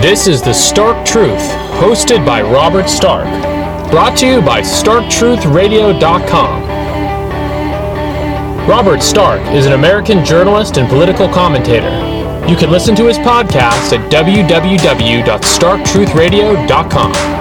This is The Stark Truth, hosted by Robert Stark. Brought to you by StarkTruthRadio.com. Robert Stark is an American journalist and political commentator. You can listen to his podcast at www.starktruthradio.com.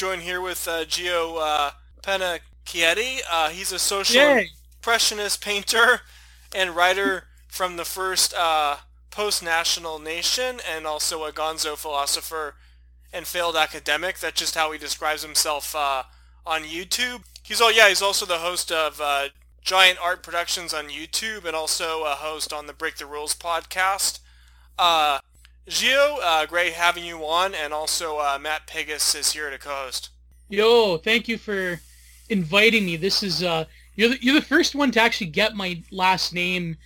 joined here with uh, Gio uh, Pennacchietti. Uh, he's a social Yay. impressionist painter and writer from the first uh, post-national nation and also a gonzo philosopher and failed academic. That's just how he describes himself uh, on YouTube. He's all yeah. He's also the host of uh, Giant Art Productions on YouTube and also a host on the Break the Rules podcast. Uh, Gio, uh, great having you on, and also uh, Matt Pegas is here to co-host. Yo, thank you for inviting me. This is uh, you're the, you're the first one to actually get my last name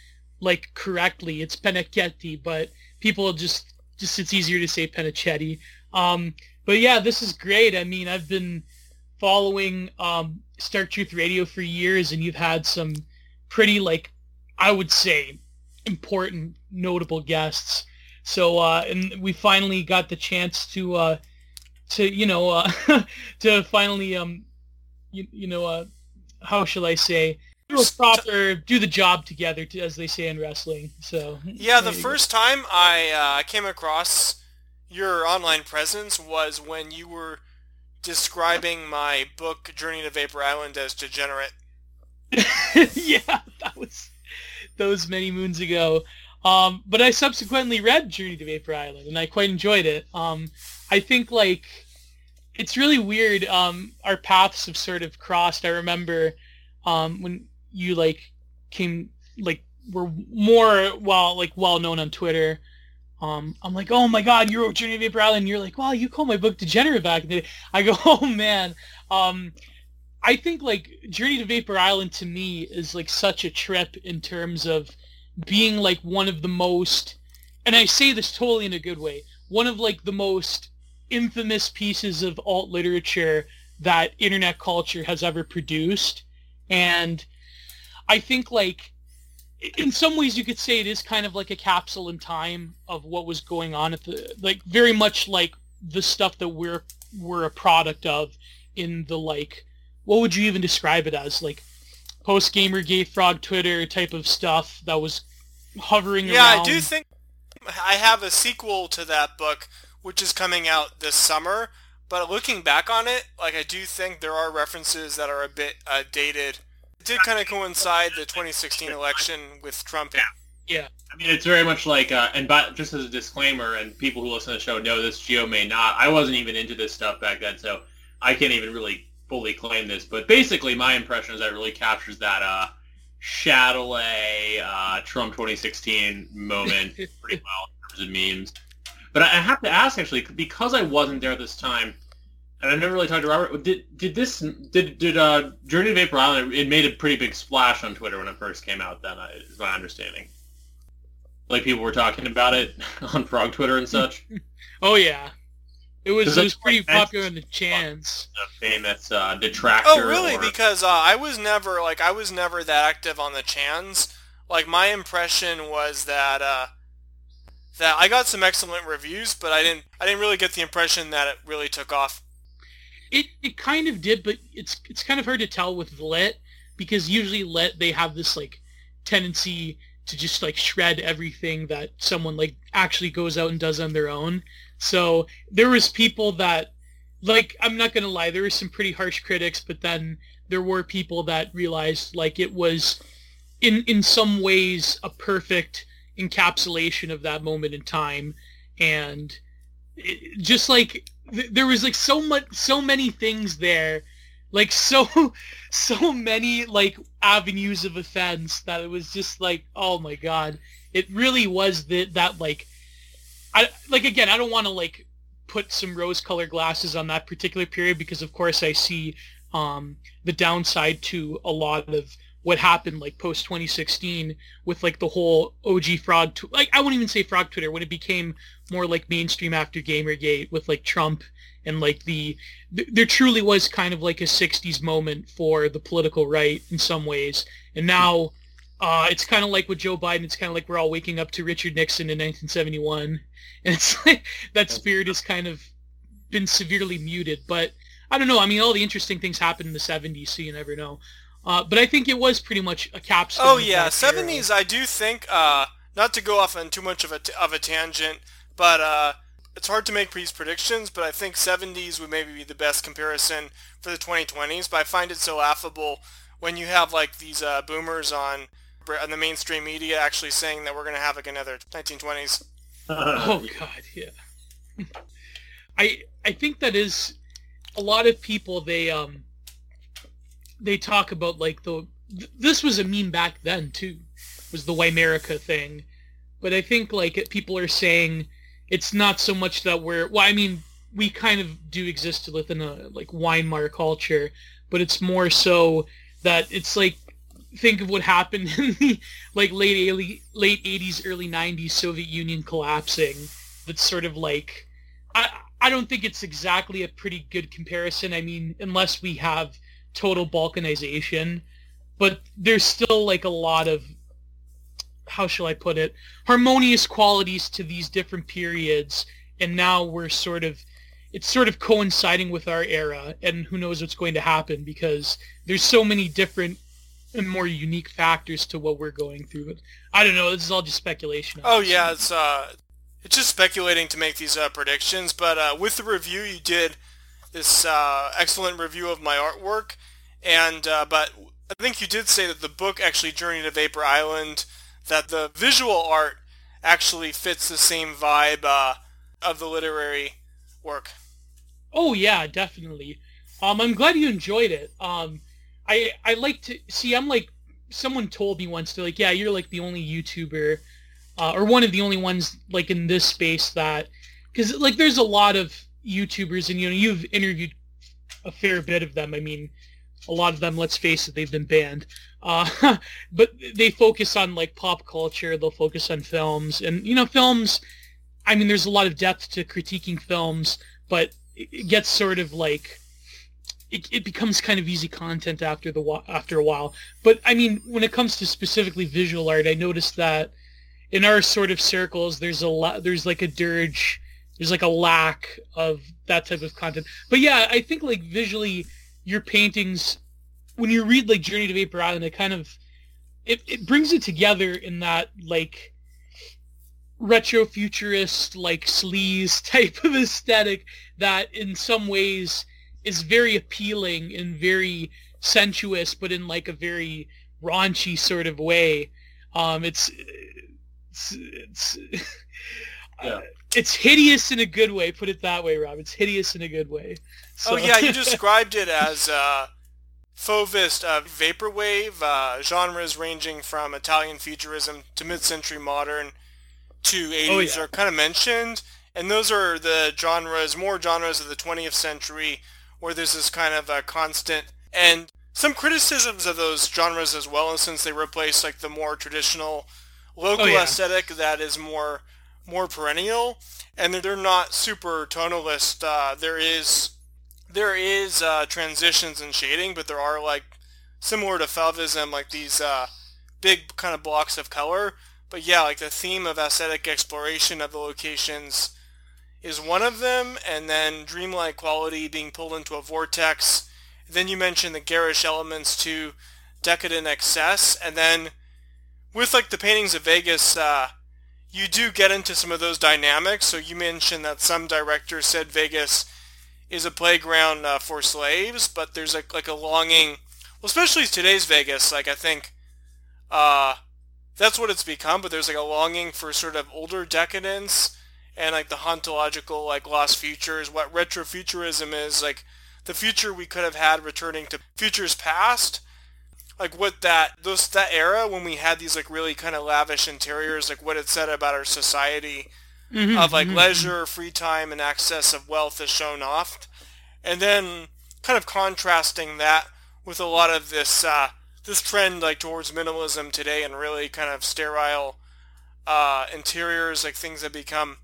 like correctly. It's Pennacchietti, but people just just it's easier to say Pennacchietti. Um, but yeah, this is great. I mean, I've been following um, Stark Truth Radio for years, and you've had some pretty like I would say important, notable guests. So uh, and we finally got the chance to uh, to you know uh, to finally um you, you know uh how shall I say do a proper do the job together to, as they say in wrestling. So Yeah, the you go. first time I uh, came across your online presence was when you were describing my book Journey to Vapor Island as degenerate. yeah, that was those many moons ago. Um, but I subsequently read Journey to Vapor Island, and I quite enjoyed it. Um, I think like it's really weird. Um, our paths have sort of crossed. I remember um, when you like came like were more well like well known on Twitter. Um, I'm like, oh my god, you wrote Journey to Vapor Island. And you're like, well, you called my book Degenerate back in the day. I go, oh man. Um, I think like Journey to Vapor Island to me is like such a trip in terms of being like one of the most and I say this totally in a good way, one of like the most infamous pieces of alt literature that internet culture has ever produced. And I think like in some ways you could say it is kind of like a capsule in time of what was going on at the like very much like the stuff that we're we're a product of in the like what would you even describe it as like post gamer gay frog twitter type of stuff that was hovering Yeah, around Yeah, I do think I have a sequel to that book, which is coming out this summer. But looking back on it, like I do think there are references that are a bit uh, dated. It did kind of coincide the 2016 election with Trump. yeah Yeah. I mean, it's very much like, uh, and by, just as a disclaimer, and people who listen to the show know this, Gio may not. I wasn't even into this stuff back then, so I can't even really fully claim this. But basically, my impression is that it really captures that uh, Chatelet uh, Trump 2016 moment pretty well in terms of memes. But I I have to ask, actually, because I wasn't there this time, and I never really talked to Robert. Did did this did did uh, Journey to Vapor Island? It made a pretty big splash on Twitter when it first came out. Then uh, is my understanding. Like people were talking about it on Frog Twitter and such. oh yeah it was it was pretty popular in the chans The famous uh, detractor. Oh, really? or- Because uh, I was never like I was never that active on the chans. Like my impression was that uh, that I got some excellent reviews, but I didn't I didn't really get the impression that it really took off. It it kind of did, but it's it's kind of hard to tell with lit because usually lit they have this like tendency to just like shred everything that someone like actually goes out and does on their own. So there was people that like I'm not gonna lie, there were some pretty harsh critics, but then there were people that realized like it was in in some ways a perfect encapsulation of that moment in time. And it, just like th- there was like so much so many things there like so so many like avenues of offense that it was just like oh my god. It really was the, that like I like again I don't want to like put some rose colored glasses on that particular period because of course I see um, the downside to a lot of what happened like post 2016 with like the whole OG frog tw- like I wouldn't even say frog Twitter when it became more like mainstream after Gamergate with like Trump and like the th- there truly was kind of like a 60s moment for the political right in some ways. And now uh, it's kind of like with Joe Biden it's kind of like we're all waking up to Richard Nixon in 1971 and it's like that spirit has kind of been severely muted but I don't know I mean all the interesting things happened in the 70s so you never know uh, but I think it was pretty much a capstone. Oh yeah, seventies. I do think. Uh, not to go off on too much of a t- of a tangent, but uh, it's hard to make these predictions. But I think seventies would maybe be the best comparison for the 2020s. But I find it so laughable when you have like these uh, boomers on on the mainstream media actually saying that we're going to have like another 1920s. oh God, yeah. I I think that is a lot of people. They um they talk about like the this was a meme back then too was the Weimerica thing but I think like people are saying it's not so much that we're well I mean we kind of do exist within a like Weimar culture but it's more so that it's like think of what happened in the like late early, late 80s early 90s Soviet Union collapsing. That's sort of like I I don't think it's exactly a pretty good comparison. I mean unless we have total balkanization, but there's still like a lot of how shall I put it harmonious qualities to these different periods, and now we're sort of it's sort of coinciding with our era, and who knows what's going to happen because there's so many different and more unique factors to what we're going through. But I don't know. This is all just speculation. Oh yeah, it's uh, it's just speculating to make these uh, predictions. But uh, with the review you did this uh, excellent review of my artwork. And uh, but I think you did say that the book actually Journey to Vapor Island, that the visual art actually fits the same vibe uh, of the literary work. Oh yeah, definitely. Um, I'm glad you enjoyed it. Um, I I like to see. I'm like someone told me once. They're like, yeah, you're like the only YouTuber, uh, or one of the only ones like in this space that, because like there's a lot of YouTubers, and you know you've interviewed a fair bit of them. I mean, a lot of them, let's face it, they've been banned. Uh, but they focus on like pop culture. They'll focus on films, and you know, films. I mean, there's a lot of depth to critiquing films, but it gets sort of like it, it becomes kind of easy content after the after a while. But I mean, when it comes to specifically visual art, I noticed that in our sort of circles, there's a lot. There's like a dirge there's like a lack of that type of content. But yeah, I think like visually, your paintings, when you read like Journey to Vapor Island, it kind of it, it brings it together in that like retro futurist like sleaze type of aesthetic that in some ways is very appealing and very sensuous, but in like a very raunchy sort of way. Um, it's it's, it's yeah it's hideous in a good way. Put it that way, Rob. It's hideous in a good way. So. Oh yeah, you described it as uh, Fauvist uh, vaporwave uh, genres ranging from Italian futurism to mid-century modern to 80s oh, yeah. are kind of mentioned, and those are the genres, more genres of the 20th century, where there's this kind of a constant and some criticisms of those genres as well, and since they replace like the more traditional local oh, yeah. aesthetic that is more more perennial, and they're not super tonalist. Uh, there is there is uh, transitions and shading, but there are like similar to Fauvism, like these uh, big kind of blocks of color. But yeah, like the theme of aesthetic exploration of the locations is one of them, and then dreamlike quality being pulled into a vortex. Then you mentioned the garish elements to decadent excess, and then with like the paintings of Vegas, uh, you do get into some of those dynamics. So you mentioned that some directors said Vegas is a playground uh, for slaves, but there's like like a longing, well, especially today's Vegas. Like I think uh, that's what it's become. But there's like a longing for sort of older decadence and like the hauntological like lost futures. What retrofuturism is like the future we could have had returning to futures past like what that those that era when we had these like really kind of lavish interiors like what it said about our society Mhm, of like mhm, leisure free time and access of wealth is shown off and then kind of contrasting that with a lot of this uh, this trend like towards minimalism today and really kind of sterile uh, interiors like things that become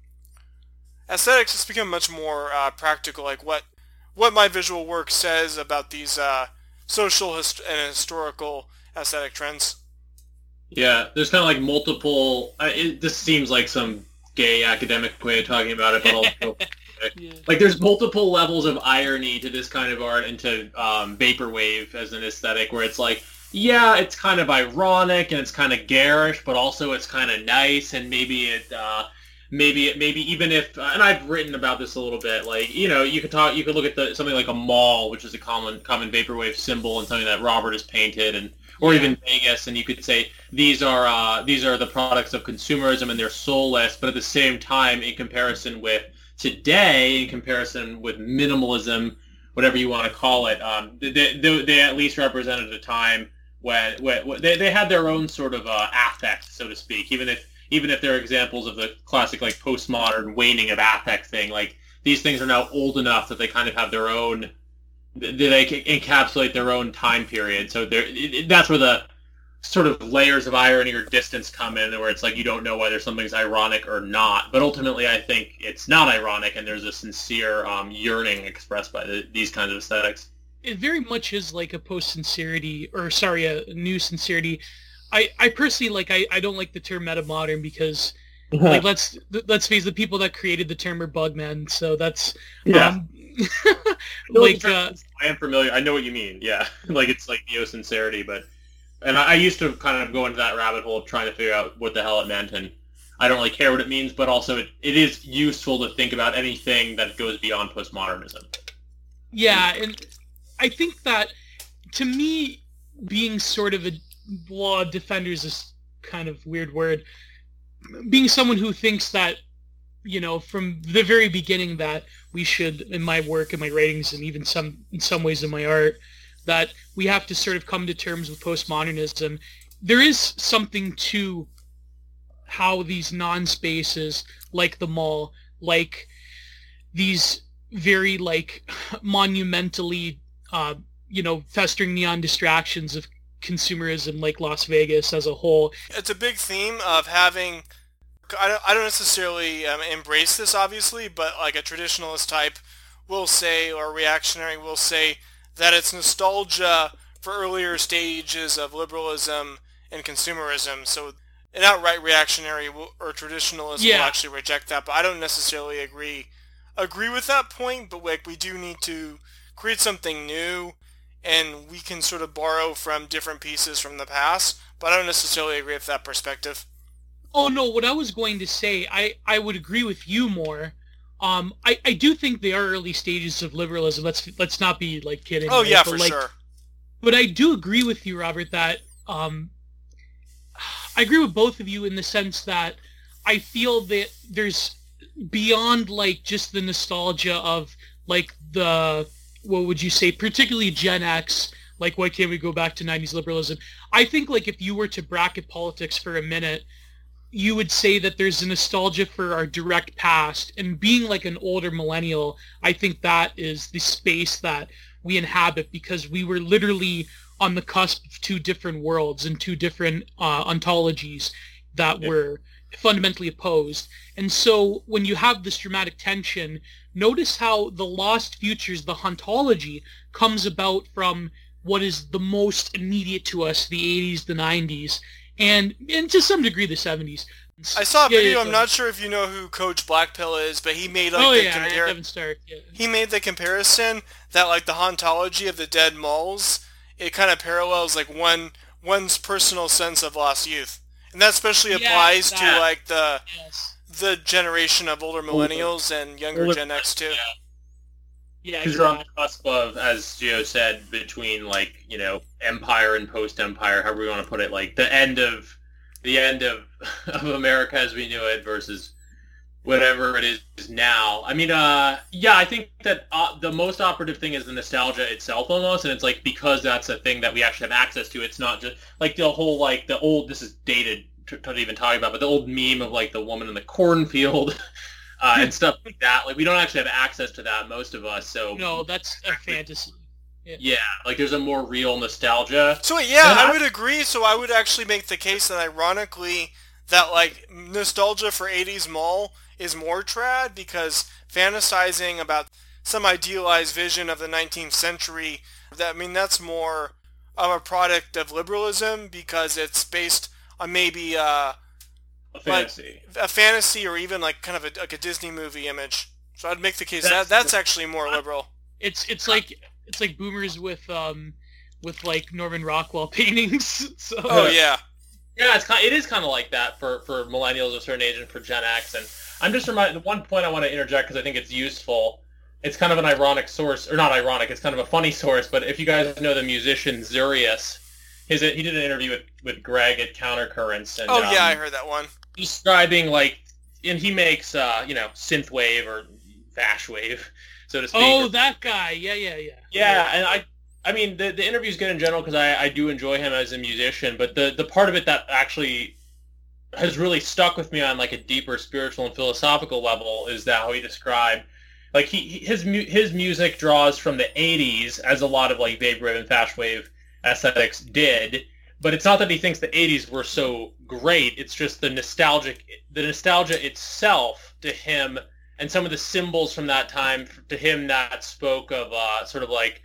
aesthetics has become much more uh, practical like what what my visual work says about these uh, social hist- and historical aesthetic trends Yeah, there's kind of like multiple. Uh, it, this seems like some gay academic way of talking about it, but also Yeah. like there's multiple levels of irony to this kind of art and to um, vaporwave as an aesthetic, where it's like, yeah, it's kind of ironic and it's kind of garish, but also it's kind of nice, and maybe it. Uh, Maybe, maybe even if, uh, and I've written about this a little bit. Like, you know, you could talk, you could look at the something like a mall, which is a common, common vaporwave symbol, and something that Robert has painted, and or Yeah. even Vegas, and you could say these are uh, these are the products of consumerism and they're soulless, but at the same time, in comparison with today, in comparison with minimalism, whatever you want to call it, um, they, they, they at least represented a time when, when, when they, they had their own sort of uh, affect, so to speak, even if even if they're examples of the classic like postmodern waning of affect thing, like these things are now old enough that they kind of have their own they encapsulate their own time period. So it- that's where the sort of layers of irony or distance come in, where it's like you don't know whether something's ironic or not. But ultimately, I think it's not ironic, and there's a sincere um, yearning expressed by the, these kinds of aesthetics. it very much is like a post sincerity or sorry a new sincerity i i personally like i i don't like the term meta modern because like let's let's face the people that created the term are bugmen so that's um, like uh I am familiar. I know what you mean. Yeah, like it's like neo sincerity, but and I, I used to kind of go into that rabbit hole of trying to figure out what the hell it meant, and I don't really care what it means, but also it, it is useful to think about anything that goes beyond postmodernism. yeah and i think that to me being sort of a law defender is kind of weird word. Being someone who thinks that you know from the very beginning that we should in my work and my writings and even some in some ways in my art that we have to sort of come to terms with postmodernism there is something to how these non-spaces like the mall like these very like monumentally uh, you know festering neon distractions of consumerism like las vegas as a whole. It's a big theme of having I don't, I don't necessarily um, embrace this obviously but like a traditionalist type will say or reactionary will say that it's nostalgia for earlier stages of liberalism and consumerism. So an outright reactionary will, or traditionalist will actually reject that but I don't necessarily agree agree with that point but like we do need to create something new and we can sort of borrow from different pieces from the past but I don't necessarily agree with that perspective. Oh no, what I was going to say, I, I would agree with you more. Um, I, I do think they are early stages of liberalism. Let's let's not be like kidding. Oh right? yeah, But, for like, sure. But I do agree with you, Robert, that um, I agree with both of you in the sense that I feel that there's beyond like just the nostalgia of like the what would you say, particularly Gen X. Like, why can't we go back to '90s liberalism? I think like if you were to bracket politics for a minute, you would say that there's a nostalgia for our direct past and being like an older millennial i think that is the space that we inhabit because we were literally on the cusp of two different worlds and two different uh, ontologies that Yeah. were fundamentally opposed and so when you have this dramatic tension notice how the lost futures the hauntology comes about from what is the most immediate to us the 80s the 90s and and to some degree the 70s. I saw a Yeah, video. yeah, I'm not sure if you know who Coach Blackpill is, but he made like oh the yeah, compar- Kevin Stark. Yeah. he made the comparison that like the hauntology of the dead malls, it kind of parallels like one one's personal sense of lost youth, and that especially Yeah, applies to like the Yes. the generation of older millennials and younger Older- Gen X too. Yeah. Because you're on the cusp of, as Gio said, between like you know empire and post-empire, however you want to put it, like the end of the end of of America as we knew it versus whatever it is now. I mean, uh, yeah, I think that uh, the most operative thing is the nostalgia itself almost, and it's like because that's a thing that we actually have access to. It's not just like the whole like the old. This is dated to, to even talk about, but the old meme of like the woman in the cornfield. Uh, and stuff like that. Like we don't actually have access to that, most of us. So no, that's a fantasy. Yeah. yeah, like there's a more real nostalgia. So yeah, I, I would agree. So I would actually make the case that ironically that like nostalgia for 80s mall is more trad because fantasizing about some idealized vision of the 19th century that I mean that's more of a product of liberalism because it's based on maybe uh, a fantasy, like a fantasy, or even like kind of a, like a Disney movie image. So I'd make the case that's, that that's actually more liberal. It's it's like it's like boomers with um with like Norman Rockwell paintings. so. Oh yeah. Yeah, it's kind. Of, it is kind of like that for for millennials of a certain age and for Gen X. And I'm just reminded one point I want to interject because I think it's useful. It's kind of an ironic source, or not ironic. It's kind of a funny source. But if you guys know the musician Xurious, his he did an interview with with Greg at Countercurrents. And, oh yeah, um, I heard that one. Describing like, and he makes uh, you know synthwave or fashwave, so to speak. Oh, that guy. Yeah, yeah, yeah. Yeah, and I I mean, the the interview's good in general because I, I do enjoy him as a musician, but the the part of it that actually has really stuck with me on like a deeper spiritual and philosophical level is that how he described like he his his music draws from the 80s as a lot of like vaporwave and fashwave aesthetics did but it's not that he thinks the 80s were so great it's just the nostalgic the nostalgia itself to him and some of the symbols from that time to him that spoke of uh, sort of like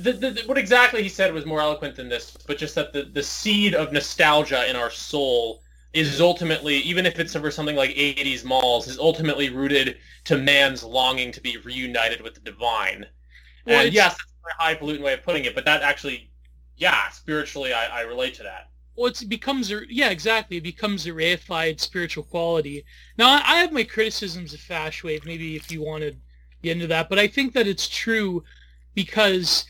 the, the, what exactly he said was more eloquent than this, but just that the, the seed of nostalgia in our soul is ultimately, even if it's for something like 80s malls, is ultimately rooted to man's longing to be reunited with the divine. Well, and yes, that's a very highfalutin way of putting it, but that actually, yeah, spiritually, I, I relate to that. Well, it becomes, yeah, exactly. It becomes a reified spiritual quality. Now, I have my criticisms of Fashwave, maybe if you wanted to get into that, but I think that it's true because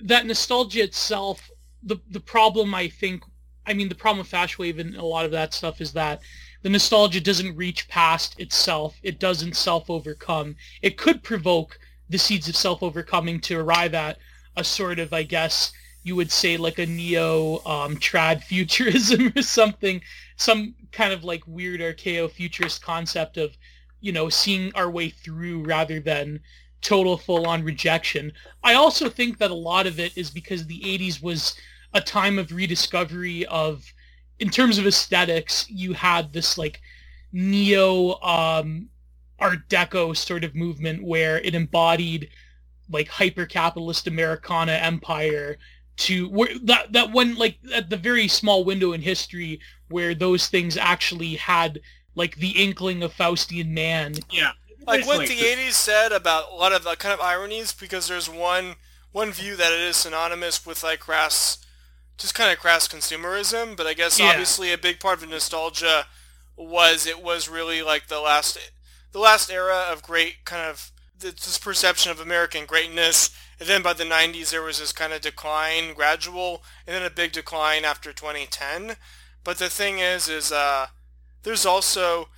that nostalgia itself, the the problem I think, I mean, the problem with Fashwave and a lot of that stuff is that the nostalgia doesn't reach past itself. It doesn't self-overcome. It could provoke the seeds of self-overcoming to arrive at a sort of, I guess, you would say like a neo um, trad futurism or something, some kind of like weird archaeo futurist concept of, you know, seeing our way through rather than total full-on rejection. I also think that a lot of it is because the 80s was a time of rediscovery of, in terms of aesthetics, you had this like neo um, Art Deco sort of movement where it embodied like hyper-capitalist Americana empire to where that that one like at the very small window in history where those things actually had like the inkling of Faustian man. Yeah like what the '80s said about a lot of the kind of ironies, because there's one one view that it is synonymous with like crass, just kind of crass consumerism. But I guess yeah. obviously a big part of nostalgia was it was really like the last the last era of great kind of this perception of American greatness. And then by the 90s, there was this kind of decline, gradual, and then a big decline after 2010. But the thing is, is uh, there's also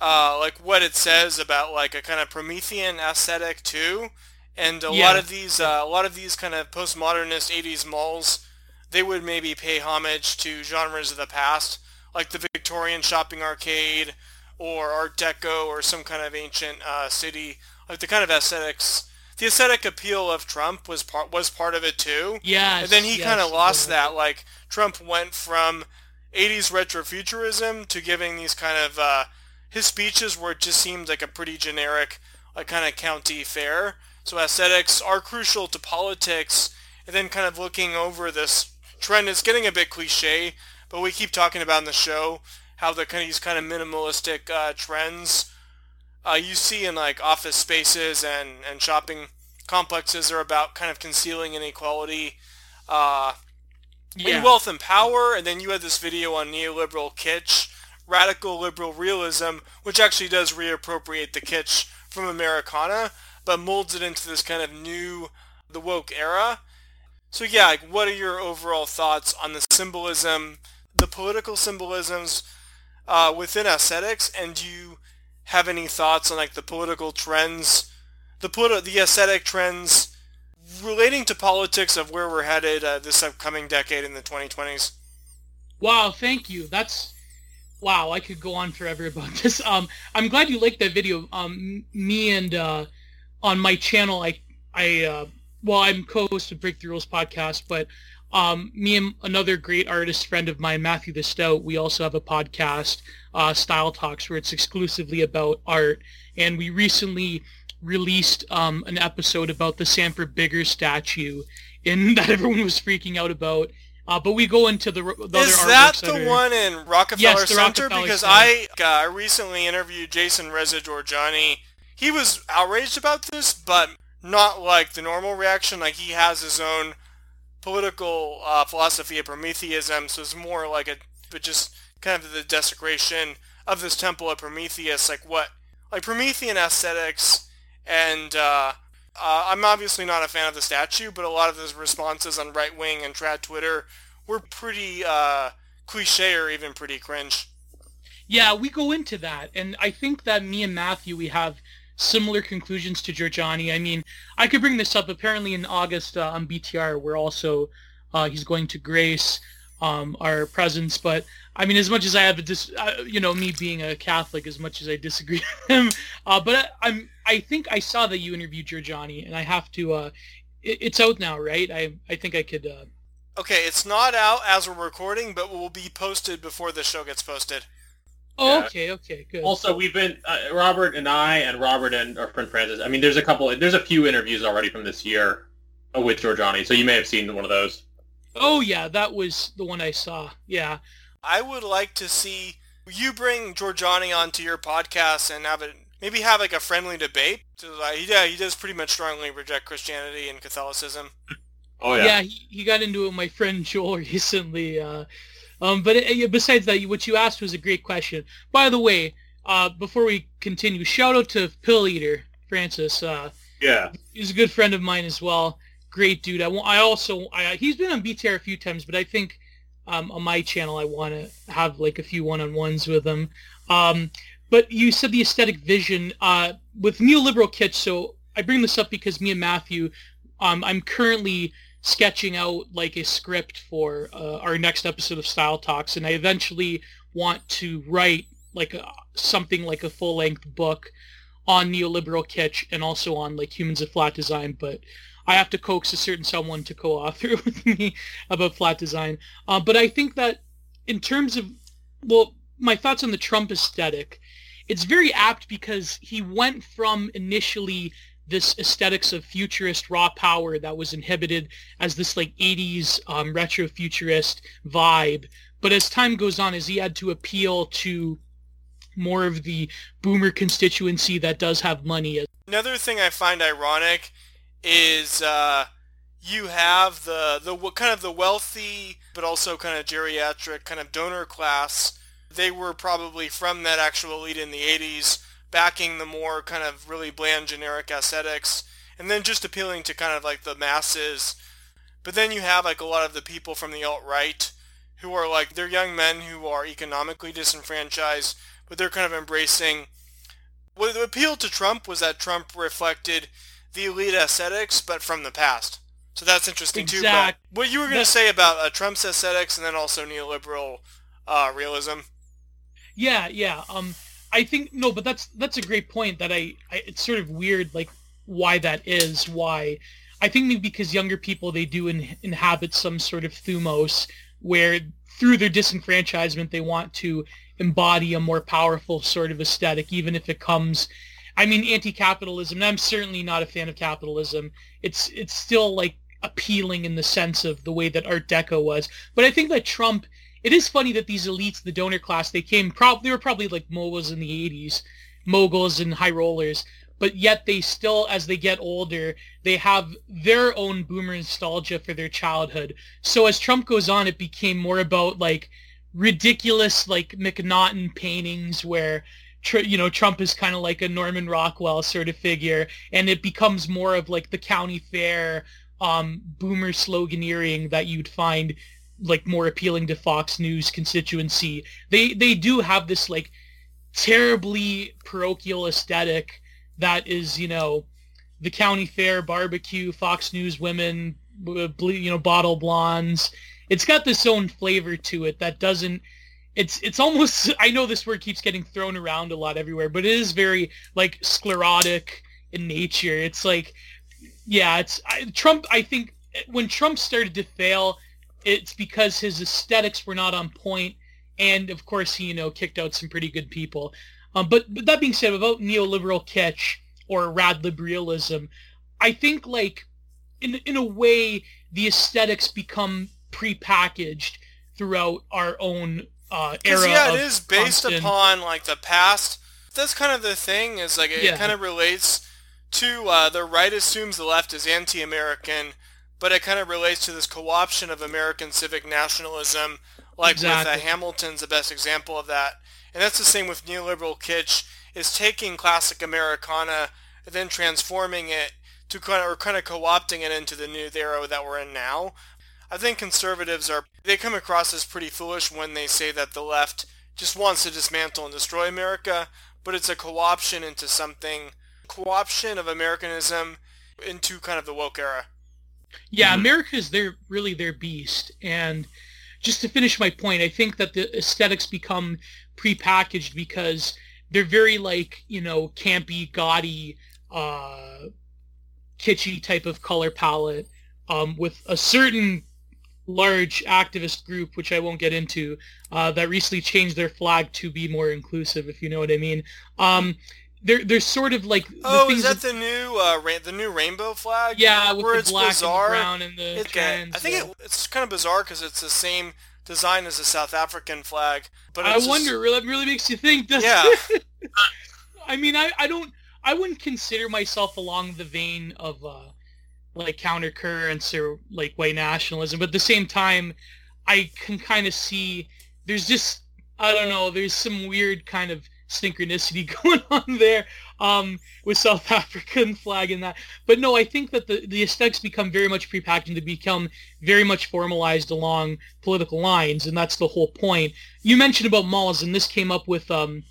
uh, like what it says about like a kind of Promethean aesthetic too, and a yeah. lot of these uh, a lot of these kind of postmodernist '80s malls, they would maybe pay homage to genres of the past, like the Victorian shopping arcade, or Art Deco, or some kind of ancient uh, city, like the kind of aesthetics. The aesthetic appeal of Trump was part was part of it too. Yeah. And then he yes, kind of lost that. Like Trump went from 80s retrofuturism to giving these kind of uh, his speeches were just seemed like a pretty generic, like kind of county fair. So aesthetics are crucial to politics, and then kind of looking over this trend. It's getting a bit cliche, but we keep talking about in the show how the kind of these kind of minimalistic uh, trends uh, you see in like office spaces and and shopping complexes are about kind of concealing inequality. Uh, yeah. wealth and power, and then you had this video on neoliberal kitsch, radical liberal realism, which actually does reappropriate the kitsch from Americana, but molds it into this kind of new, the woke era. So yeah, like, what are your overall thoughts on the symbolism, the political symbolisms uh, within aesthetics, and do you have any thoughts on like the political trends, the politi- the aesthetic trends relating to politics of where we're headed uh, this upcoming decade in the 2020s. Wow, thank you. That's wow. I could go on forever about this. Um, I'm glad you liked that video. Um, me and uh, on my channel, I I uh, well, I'm co-host of Break the Rules podcast, but um, me and another great artist friend of mine, Matthew the Stout, we also have a podcast, uh, Style Talks, where it's exclusively about art. And we recently released um, an episode about the Sanford Biggers statue, in that everyone was freaking out about. Uh, but we go into the, the Is that the that are... one in Rockefeller yes, Center? Rockefeller because Center. I uh, recently interviewed Jason Reza Jorjani. He was outraged about this, but not like the normal reaction. Like he has his own political uh, philosophy of Prometheism, so it's more like a, but just kind of the desecration of this temple of Prometheus, like what, like Promethean aesthetics, and uh, uh, I'm obviously not a fan of the statue, but a lot of his responses on right wing and trad Twitter were pretty uh, cliche or even pretty cringe. Yeah, we go into that, and I think that me and Matthew we have similar conclusions to Jorjani. I mean, I could bring this up. Apparently, in August uh, on BTR, we're also uh, he's going to grace um, our presence. But I mean, as much as I have a dis, uh, you know, me being a Catholic, as much as I disagree with him, uh, but I, am I think I saw that you interviewed Jorjani, and I have to. Uh, it, it's out now, right? I I think I could. Uh, okay, it's not out as we're recording, but will be posted before the show gets posted. Oh, yeah. okay, okay, good. Also, we've been uh, Robert and I, and Robert and our friend Francis. I mean, there's a couple. There's a few interviews already from this year with Jorjani, so you may have seen one of those. Oh yeah, that was the one I saw. Yeah. I would like to see you bring Jorjani onto your podcast and have it maybe have like a friendly debate. So, like, yeah, he does pretty much strongly reject Christianity and Catholicism. Oh yeah. Yeah, he, he got into it with my friend Joel recently. Uh, um, but it, uh, besides that, what you asked was a great question. By the way, uh, before we continue, shout out to Pill Eater Francis. Uh, yeah, he's a good friend of mine as well. Great dude. I, I also I, he's been on BTR a few times, but I think um, on my channel I want to have like a few one-on-ones with him. Um, but you said the aesthetic vision uh, with neoliberal kitsch. So I bring this up because me and Matthew, um, I'm currently sketching out like a script for uh, our next episode of Style Talks, and I eventually want to write like a, something like a full-length book on neoliberal kitsch and also on like humans of flat design, but I have to coax a certain someone to co-author with me about flat design. Uh, but I think that in terms of, well, my thoughts on the Trump aesthetic, it's very apt because he went from initially this aesthetics of futurist raw power that was inhibited as this like 80s um, retro futurist vibe. But as time goes on as he had to appeal to more of the boomer constituency that does have money another thing i find ironic is uh, you have the the kind of the wealthy but also kind of geriatric kind of donor class. They were probably from that actual elite in the 80s backing the more kind of really bland generic aesthetics and then just appealing to kind of like the masses. But then you have like a lot of the people from the alt-right who are like, they're young men who are economically disenfranchised, but they're kind of embracing. What appealed to Trump was that Trump reflected the elite aesthetics, but from the past. So that's interesting exact. too. But what you were going to say about uh, Trump's aesthetics and then also neoliberal uh, realism. Yeah, yeah. Um, I think no, but that's that's a great point. That I, I it's sort of weird, like why that is. Why I think maybe because younger people they do in, inhabit some sort of thumos where through their disenfranchisement they want to embody a more powerful sort of aesthetic, even if it comes. I mean, anti-capitalism. I'm certainly not a fan of capitalism. It's it's still like appealing in the sense of the way that Art Deco was. But I think that Trump it is funny that these elites, the donor class, they came prob they were probably like moguls in the 80s, moguls and high rollers, but yet they still, as they get older, they have their own boomer nostalgia for their childhood. So as Trump goes on, it became more about like ridiculous like McNaughton paintings where you know Trump is kind of like a Norman Rockwell sort of figure, and it becomes more of like the county fair um, boomer sloganeering that you'd find like more appealing to Fox News constituency. They they do have this like terribly parochial aesthetic that is, you know, the county fair barbecue, Fox News women, you know, bottle blondes. It's got this own flavor to it that doesn't it's it's almost I know this word keeps getting thrown around a lot everywhere, but it is very like sclerotic in nature. It's like yeah, it's I, Trump I think eh, when Trump started to fail, it's because his aesthetics were not on point and of course he you know kicked out some pretty good people. Um, but, but that being said, about neoliberal kitsch or rad liberalism, I think like in in a way the aesthetics become prepackaged throughout our own uh, era. Yeah, it is based upon like the past. That's kind of the thing. Is like it yeah. kind of relates to uh, the right assumes the left is anti-American, but it kind of relates to this co-option of American civic nationalism. Like exactly. with uh, Hamilton's the best example of that, and that's the same with neoliberal kitsch. Is taking classic Americana and then transforming it to kind of or kind of co-opting it into the new era that we're in now. I think conservatives are they come across as pretty foolish when they say that the left just wants to dismantle and destroy America, but it's a co-option into something co-option of Americanism into kind of the woke era. Yeah, mm-hmm. America is their really their beast, and just to finish my point, I think that the aesthetics become prepackaged because they're very like you know campy, gaudy, uh, kitschy type of color palette um, with a certain large activist group, which I won't get into, uh, that recently changed their flag to be more inclusive, if you know what I mean. Um, they're they're sort of like. Oh, is that, that, the new uh, ra- the new rainbow flag? Yeah, with where the black bizarre. and brown and the it, trans. I think it, it's kind of bizarre because it's the same design as the South African flag. But I wonder, really, really makes you think. Doesn't yeah. I mean, I, I don't, I wouldn't consider myself along the vein of uh, like counter currents or like white nationalism, but at the same time, I can kind of see there's just I don't know there's some weird kind of synchronicity going on there um, with South African flag and that. But no, I think that the, the aesthetics become very much prepackaged and they become very much formalized along political lines, and that's the whole point. You mentioned about malls, and this came up with um,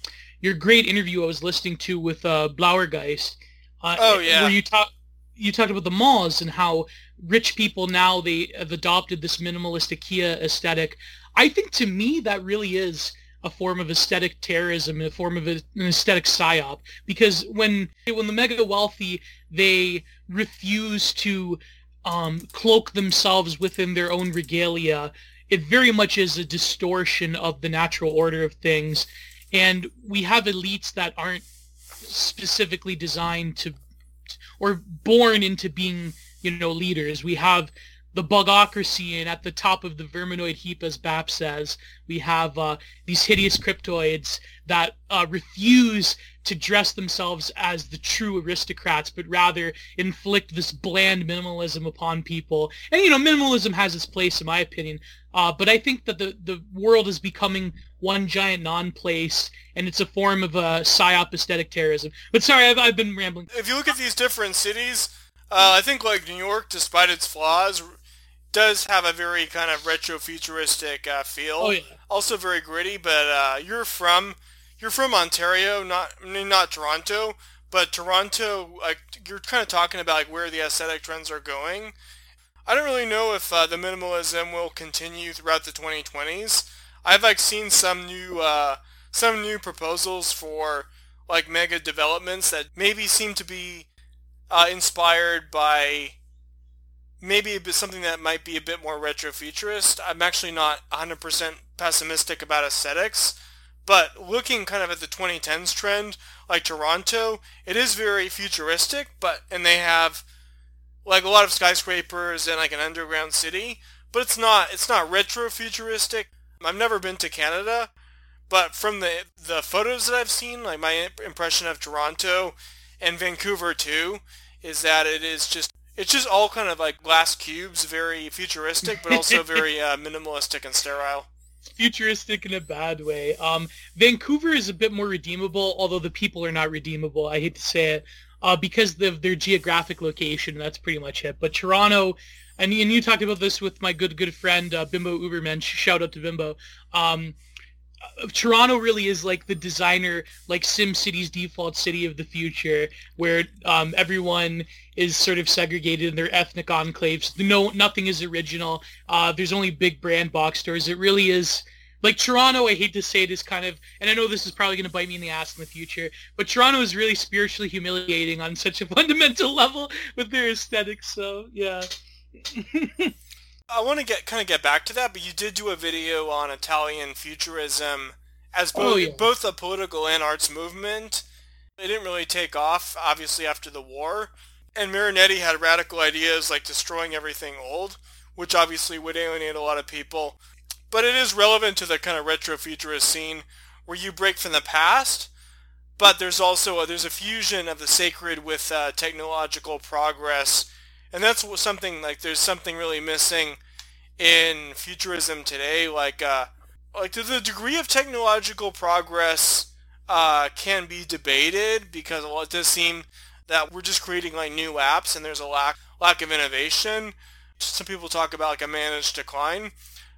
your great interview I was listening to with uh, Blauergeist. Uh, oh yeah, where you talk you talked about the malls and how rich people now they have adopted this minimalist IKEA aesthetic. I think to me that really is a form of aesthetic terrorism, a form of an aesthetic psyop. Because when when the mega wealthy they refuse to um, cloak themselves within their own regalia, it very much is a distortion of the natural order of things. And we have elites that aren't specifically designed to or born into being, you know, leaders. We have the bugocracy, and at the top of the verminoid heap, as Bap says, we have uh, these hideous cryptoids that uh, refuse to dress themselves as the true aristocrats, but rather inflict this bland minimalism upon people. And you know, minimalism has its place, in my opinion. Uh, but I think that the the world is becoming one giant non-place, and it's a form of a psyop aesthetic terrorism. But sorry, I've, I've been rambling. If you look at these different cities, uh, I think like New York, despite its flaws, does have a very kind of retro-futuristic uh, feel. Oh, yeah. Also very gritty, but uh, you're from you're from Ontario, not not Toronto, but Toronto. Like you're kind of talking about like where the aesthetic trends are going. I don't really know if uh, the minimalism will continue throughout the 2020s. I've like seen some new uh, some new proposals for like mega developments that maybe seem to be uh, inspired by maybe something that might be a bit more retro-futurist. I'm actually not 100% pessimistic about aesthetics, but looking kind of at the 2010s trend, like Toronto, it is very futuristic, but and they have like a lot of skyscrapers and like an underground city, but it's not it's not retro-futuristic. I've never been to Canada, but from the the photos that I've seen, like my impression of Toronto and Vancouver too, is that it is just it's just all kind of like glass cubes, very futuristic, but also very uh, minimalistic and sterile. Futuristic in a bad way. Um, Vancouver is a bit more redeemable, although the people are not redeemable. I hate to say it, uh, because of their geographic location. That's pretty much it. But Toronto, and, and you talked about this with my good good friend uh, Bimbo Ubermensch. Shout out to Bimbo. Um, Toronto really is like the designer, like SimCity's default city of the future, where um, everyone is sort of segregated in their ethnic enclaves. No, nothing is original. Uh, there's only big brand box stores. It really is like Toronto. I hate to say it is kind of, and I know this is probably going to bite me in the ass in the future, but Toronto is really spiritually humiliating on such a fundamental level with their aesthetics. So yeah. I want to get kind of get back to that, but you did do a video on Italian futurism as both Oh, yeah. both a political and arts movement. It didn't really take off, obviously, after the war. And Marinetti had radical ideas like destroying everything old, which obviously would alienate a lot of people. But it is relevant to the kind of retrofuturist scene where you break from the past, but there's also a, there's a fusion of the sacred with uh, technological progress, and that's something like there's something really missing in futurism today. Like uh, like the degree of technological progress uh, can be debated because well, it does seem that we're just creating like new apps and there's a lack lack of innovation. Some people talk about like a managed decline.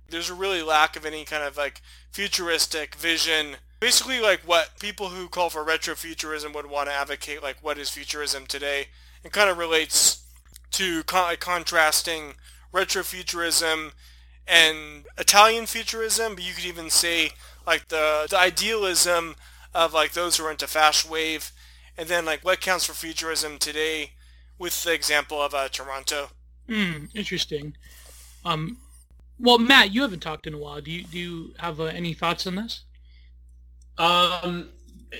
There's a really lack of any kind of like futuristic vision. Basically, like what people who call for retrofuturism would want to advocate, like what is futurism today, and kind of relates to con- contrasting retrofuturism and Italian futurism, but you could even say like the, the idealism of like those who are into fashwave, and then like what counts for futurism today, with the example of uh, Toronto. Hmm, interesting. Um, well, Matt, you haven't talked in a while. Do you do you have uh, any thoughts on this? Um,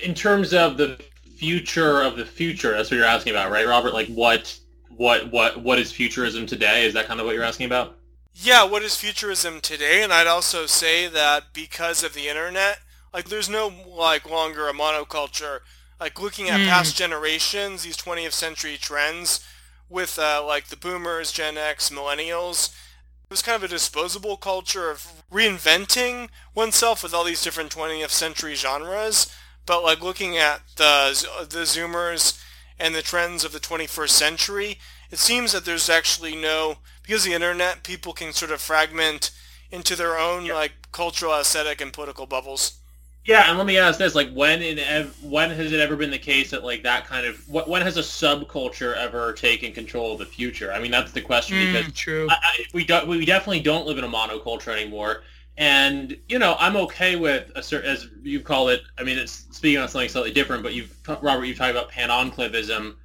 in terms of the future of the future, that's what you're asking about, right, Robert? Like what, what, what, what is futurism today? Is that kind of what you're asking about? Yeah, what is futurism today? And I'd also say that because of the internet, like there's no like longer a monoculture. Like looking at Hmm. past generations, these 20th century trends with uh, like the boomers, Gen X, millennials, it was kind of a disposable culture of reinventing oneself with all these different 20th century genres. But like looking at the the Zoomers and the trends of the 21st century, it seems that there's actually no because the internet, people can sort of fragment into their own Yeah. like cultural, aesthetic, and political bubbles. Yeah, and let me ask this: like, when in ev- when has it ever been the case that like that kind of wh- when has a subculture ever taken control of the future? I mean, that's the question because Hmm, true. I, I, we do, we definitely don't live in a monoculture anymore. And you know, I'm okay with a certain, as you call it. I mean, it's speaking on something slightly different, but you've Robert, you've talked about pan-enclavism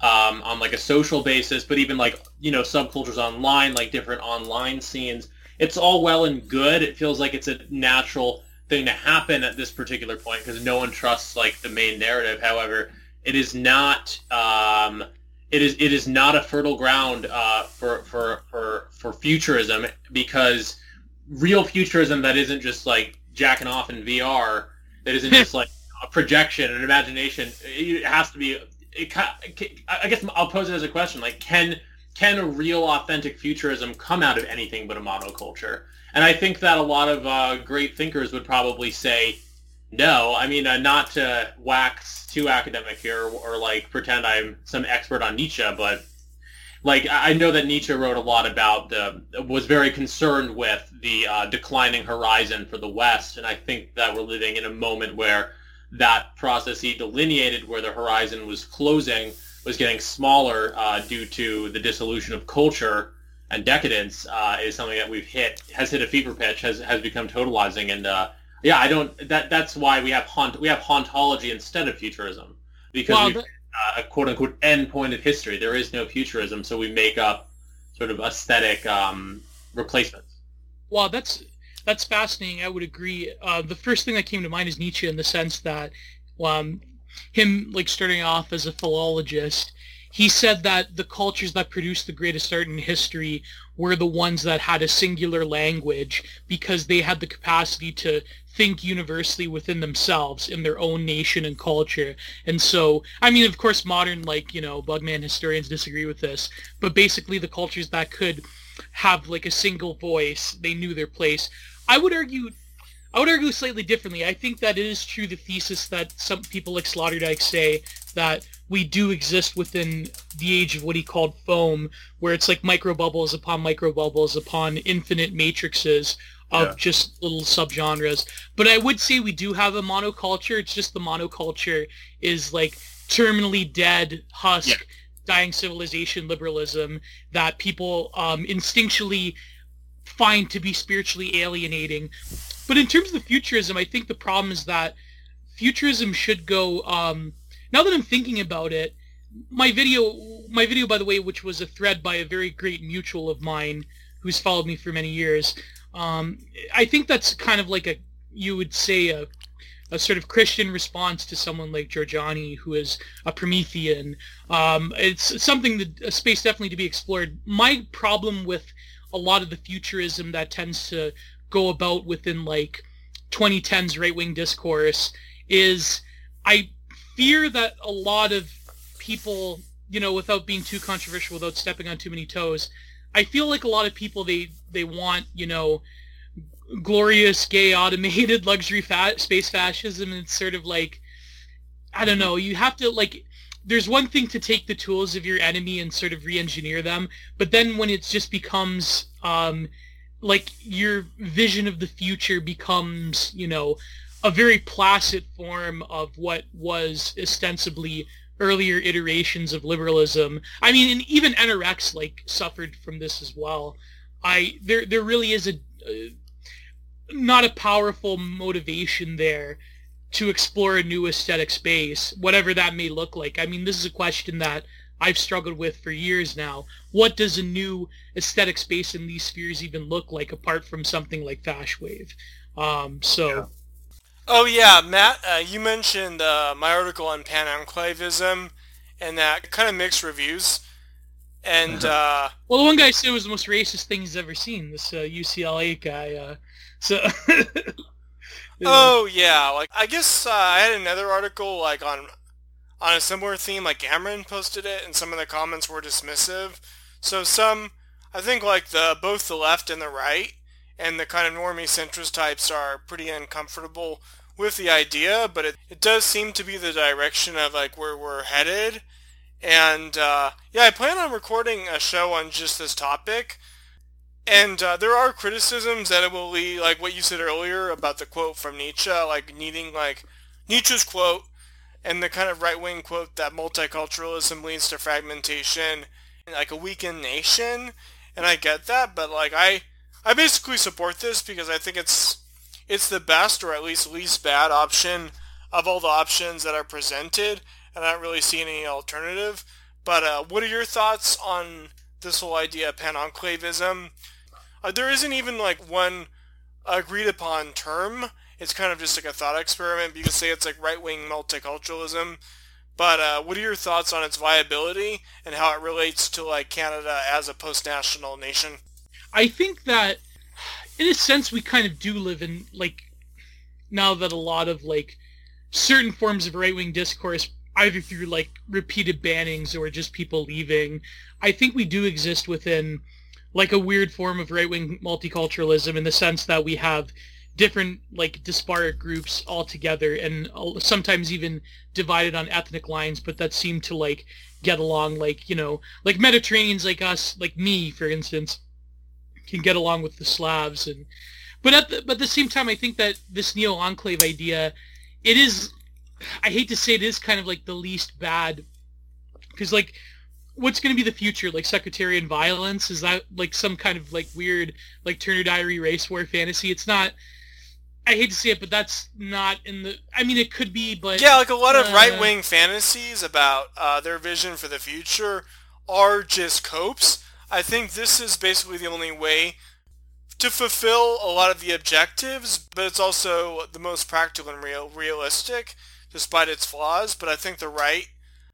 um, on like a social basis, but even like you know subcultures online, like different online scenes. It's all well and good. It feels like it's a natural thing to happen at this particular point because no one trusts like the main narrative. However, it is not. Um, it is it is not a fertile ground uh, for for for for futurism because real futurism that isn't just like jacking off in VR, that isn't just like a projection and imagination. It has to be. It, I guess I'll pose it as a question: like, can can a real authentic futurism come out of anything but a monoculture? And I think that a lot of uh, great thinkers would probably say no. I mean, uh, not to wax too academic here or, like pretend I'm some expert on Nietzsche, but like I know that Nietzsche wrote a lot about the was very concerned with the uh, declining horizon for the West, and I think that we're living in a moment where that process he delineated, where the horizon was closing, was getting smaller uh, due to the dissolution of culture and decadence, uh, is something that we've hit has hit a fever pitch, has has become totalizing, and uh, yeah, I don't. That that's why we have haunt we have hauntology instead of futurism because Well, we've uh, a quote unquote end point of history. There is no futurism, so we make up sort of aesthetic um, replacements. Well, that's that's fascinating. I would agree. Uh, the first thing that came to mind is Nietzsche in the sense that um, him like starting off as a philologist, he said that the cultures that produced the greatest art in history were the ones that had a singular language because they had the capacity to think universally within themselves in their own nation and culture. And so, I mean, of course, modern like you know Bugman historians disagree with this, but basically the cultures that could have like a single voice. They knew their place. I would argue, I would argue slightly differently. I think that it is true the thesis that some people like Sloterdijk say that we do exist within the age of what he called foam, where it's like micro bubbles upon micro bubbles upon infinite matrices of Yeah. just little subgenres. But I would say we do have a monoculture. It's just the monoculture is like terminally dead husk, Yeah. dying civilization liberalism that people um, instinctually find to be spiritually alienating. But in terms of the futurism, I think the problem is that futurism should go. Um, now that I'm thinking about it, my video, my video, by the way, which was a thread by a very great mutual of mine who's followed me for many years. Um, I think that's kind of like a, you would say a, a sort of Christian response to someone like Jorjani, who is a Promethean. Um, it's something that a space definitely to be explored. My problem with a lot of the futurism that tends to go about within like 2010s right-wing discourse is I fear that a lot of people, you know, without being too controversial, without stepping on too many toes, I feel like a lot of people they they want, you know, glorious gay automated luxury fa- space fascism. And it's sort of like I don't know, you have to like there's one thing to take the tools of your enemy and sort of re-engineer them, but then when it just becomes um like your vision of the future becomes, you know, a very placid form of what was ostensibly earlier iterations of liberalism. I mean, and even NRX like suffered from this as well. I there there really is a uh, not a powerful motivation there to explore a new aesthetic space, whatever that may look like. I mean, this is a question that I've struggled with for years now. What does a new aesthetic space in these spheres even look like apart from something like Fashwave? Um, so. Yeah. Oh yeah, Matt, uh, you mentioned uh, my article on pan-enclavism and that kind of mixed reviews. And uh, Well, the one guy said it was the most racist thing he's ever seen. This uh, UCLA guy. Uh, so. oh yeah, like I guess uh, I had another article like on on a similar theme. Like Cameron posted it, and some of the comments were dismissive. So some, I think, like the both the left and the right, and the kind of normie centrist types are pretty uncomfortable with the idea. But it, it does seem to be the direction of like where we're headed. And uh, yeah, I plan on recording a show on just this topic. And uh, there are criticisms that it will lead, like what you said earlier about the quote from Nietzsche, like needing like Nietzsche's quote and the kind of right-wing quote that multiculturalism leads to fragmentation, and, like a weakened nation. And I get that, but like I, I basically support this because I think it's it's the best or at least least bad option of all the options that are presented, and I don't really see any alternative. But uh, what are your thoughts on this whole idea of pan-enclavism? Uh, there isn't even like one agreed upon term. It's kind of just like a thought experiment. You could say it's like right-wing multiculturalism. But uh, what are your thoughts on its viability and how it relates to like Canada as a post-national nation? I think that, in a sense, we kind of do live in like now that a lot of like certain forms of right-wing discourse, either through like repeated bannings or just people leaving, I think we do exist within like a weird form of right-wing multiculturalism in the sense that we have different like disparate groups all together and uh, sometimes even divided on ethnic lines but that seem to like get along like you know like mediterraneans like us like me for instance can get along with the slavs and but at the, but at the same time i think that this neo enclave idea it is i hate to say it is kind of like the least bad because like what's going to be the future? Like sectarian violence? Is that like some kind of like weird like turner diary race war fantasy? It's not i hate to say it but that's not in the i mean it could be but Yeah, like a lot of uh, right-wing fantasies about uh, their vision for the future are just copes. I think this is basically the only way to fulfill a lot of the objectives, but it's also the most practical and real realistic, despite its flaws. But I think the right,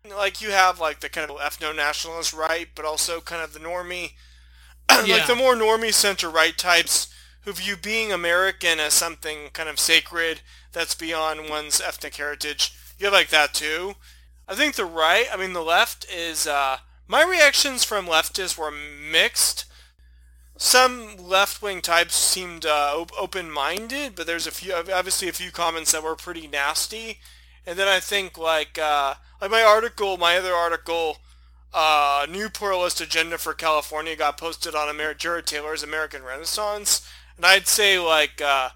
like you have like the kind of ethno-nationalist right, but also kind of the normie, Yeah. like the more normie center right types who view being American as something kind of sacred that's beyond one's ethnic heritage. You have like that too. I think the right, I mean the left is, uh, my reactions from leftists were mixed. Some left-wing types seemed uh, op- open-minded, but there's a few, obviously a few comments that were pretty nasty. And then I think like, uh, like my article, my other article, uh, New Pluralist Agenda for California got posted on Amer- Jared Taylor's American Renaissance. And I'd say like uh,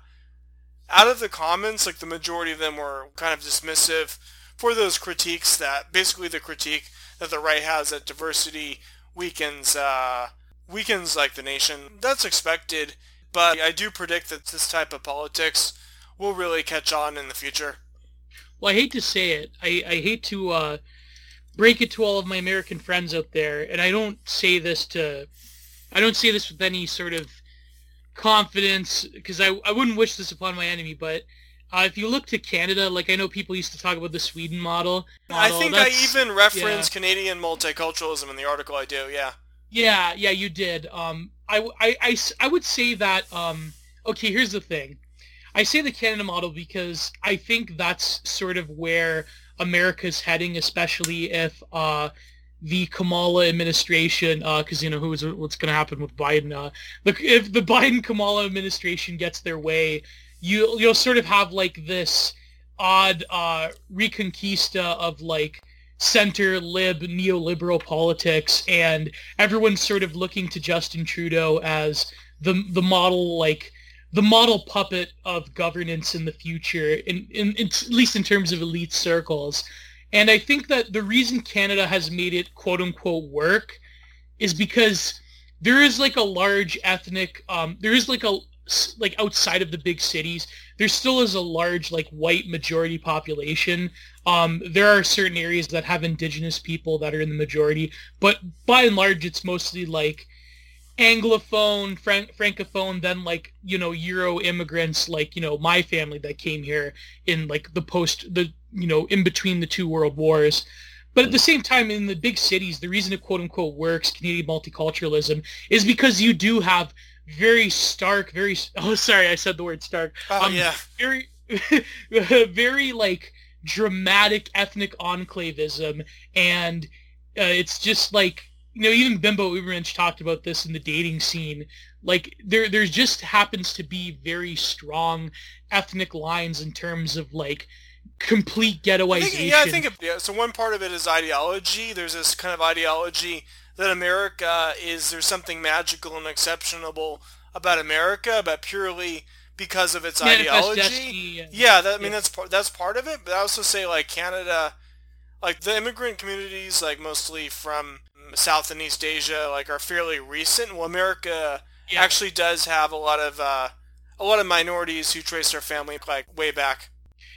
out of the comments, like the majority of them were kind of dismissive for those critiques that basically the critique that the right has that diversity weakens uh, weakens like the nation. That's expected, but I do predict that this type of politics will really catch on in the future. Well, I hate to say it. I, I hate to uh, break it to all of my American friends out there, and I don't say this to, I don't say this with any sort of confidence, because I, I wouldn't wish this upon my enemy, but uh, if you look to Canada, like I know people used to talk about the Sweden model. model I think I even reference yeah. Canadian multiculturalism in the article I do, yeah. Yeah, yeah, you did. Um, I, I, I, I would say that, um, okay, here's the thing. I say the Canada model because I think that's sort of where America's heading, especially if uh, the Kamala administration, because uh, you know who's what's going to happen with Biden. Uh, the, if the Biden Kamala administration gets their way, you you'll sort of have like this odd uh, reconquista of like center lib neoliberal politics, and everyone's sort of looking to Justin Trudeau as the the model like the model puppet of governance in the future, in, in, in, at least in terms of elite circles. And I think that the reason Canada has made it quote unquote work is because there is like a large ethnic, um, there is like a, like outside of the big cities, there still is a large like white majority population. Um, there are certain areas that have indigenous people that are in the majority, but by and large, it's mostly like anglophone franc- francophone then like you know euro immigrants like you know my family that came here in like the post the you know in between the two world wars but at the same time in the big cities the reason it quote unquote works canadian multiculturalism is because you do have very stark very oh sorry i said the word stark oh um, yeah very very like dramatic ethnic enclavism and uh, it's just like you know, even Bimbo Ubermensch talked about this in the dating scene. Like there, there just happens to be very strong ethnic lines in terms of like complete ghettoization. I think, yeah, I think yeah. So one part of it is ideology. There's this kind of ideology that America is there's something magical and exceptional about America, but purely because of its ideology. And, yeah, that, I mean yeah. that's part that's part of it. But I also say like Canada, like the immigrant communities, like mostly from South and East Asia like are fairly recent. Well, America yeah. actually does have a lot of uh, a lot of minorities who trace their family like way back.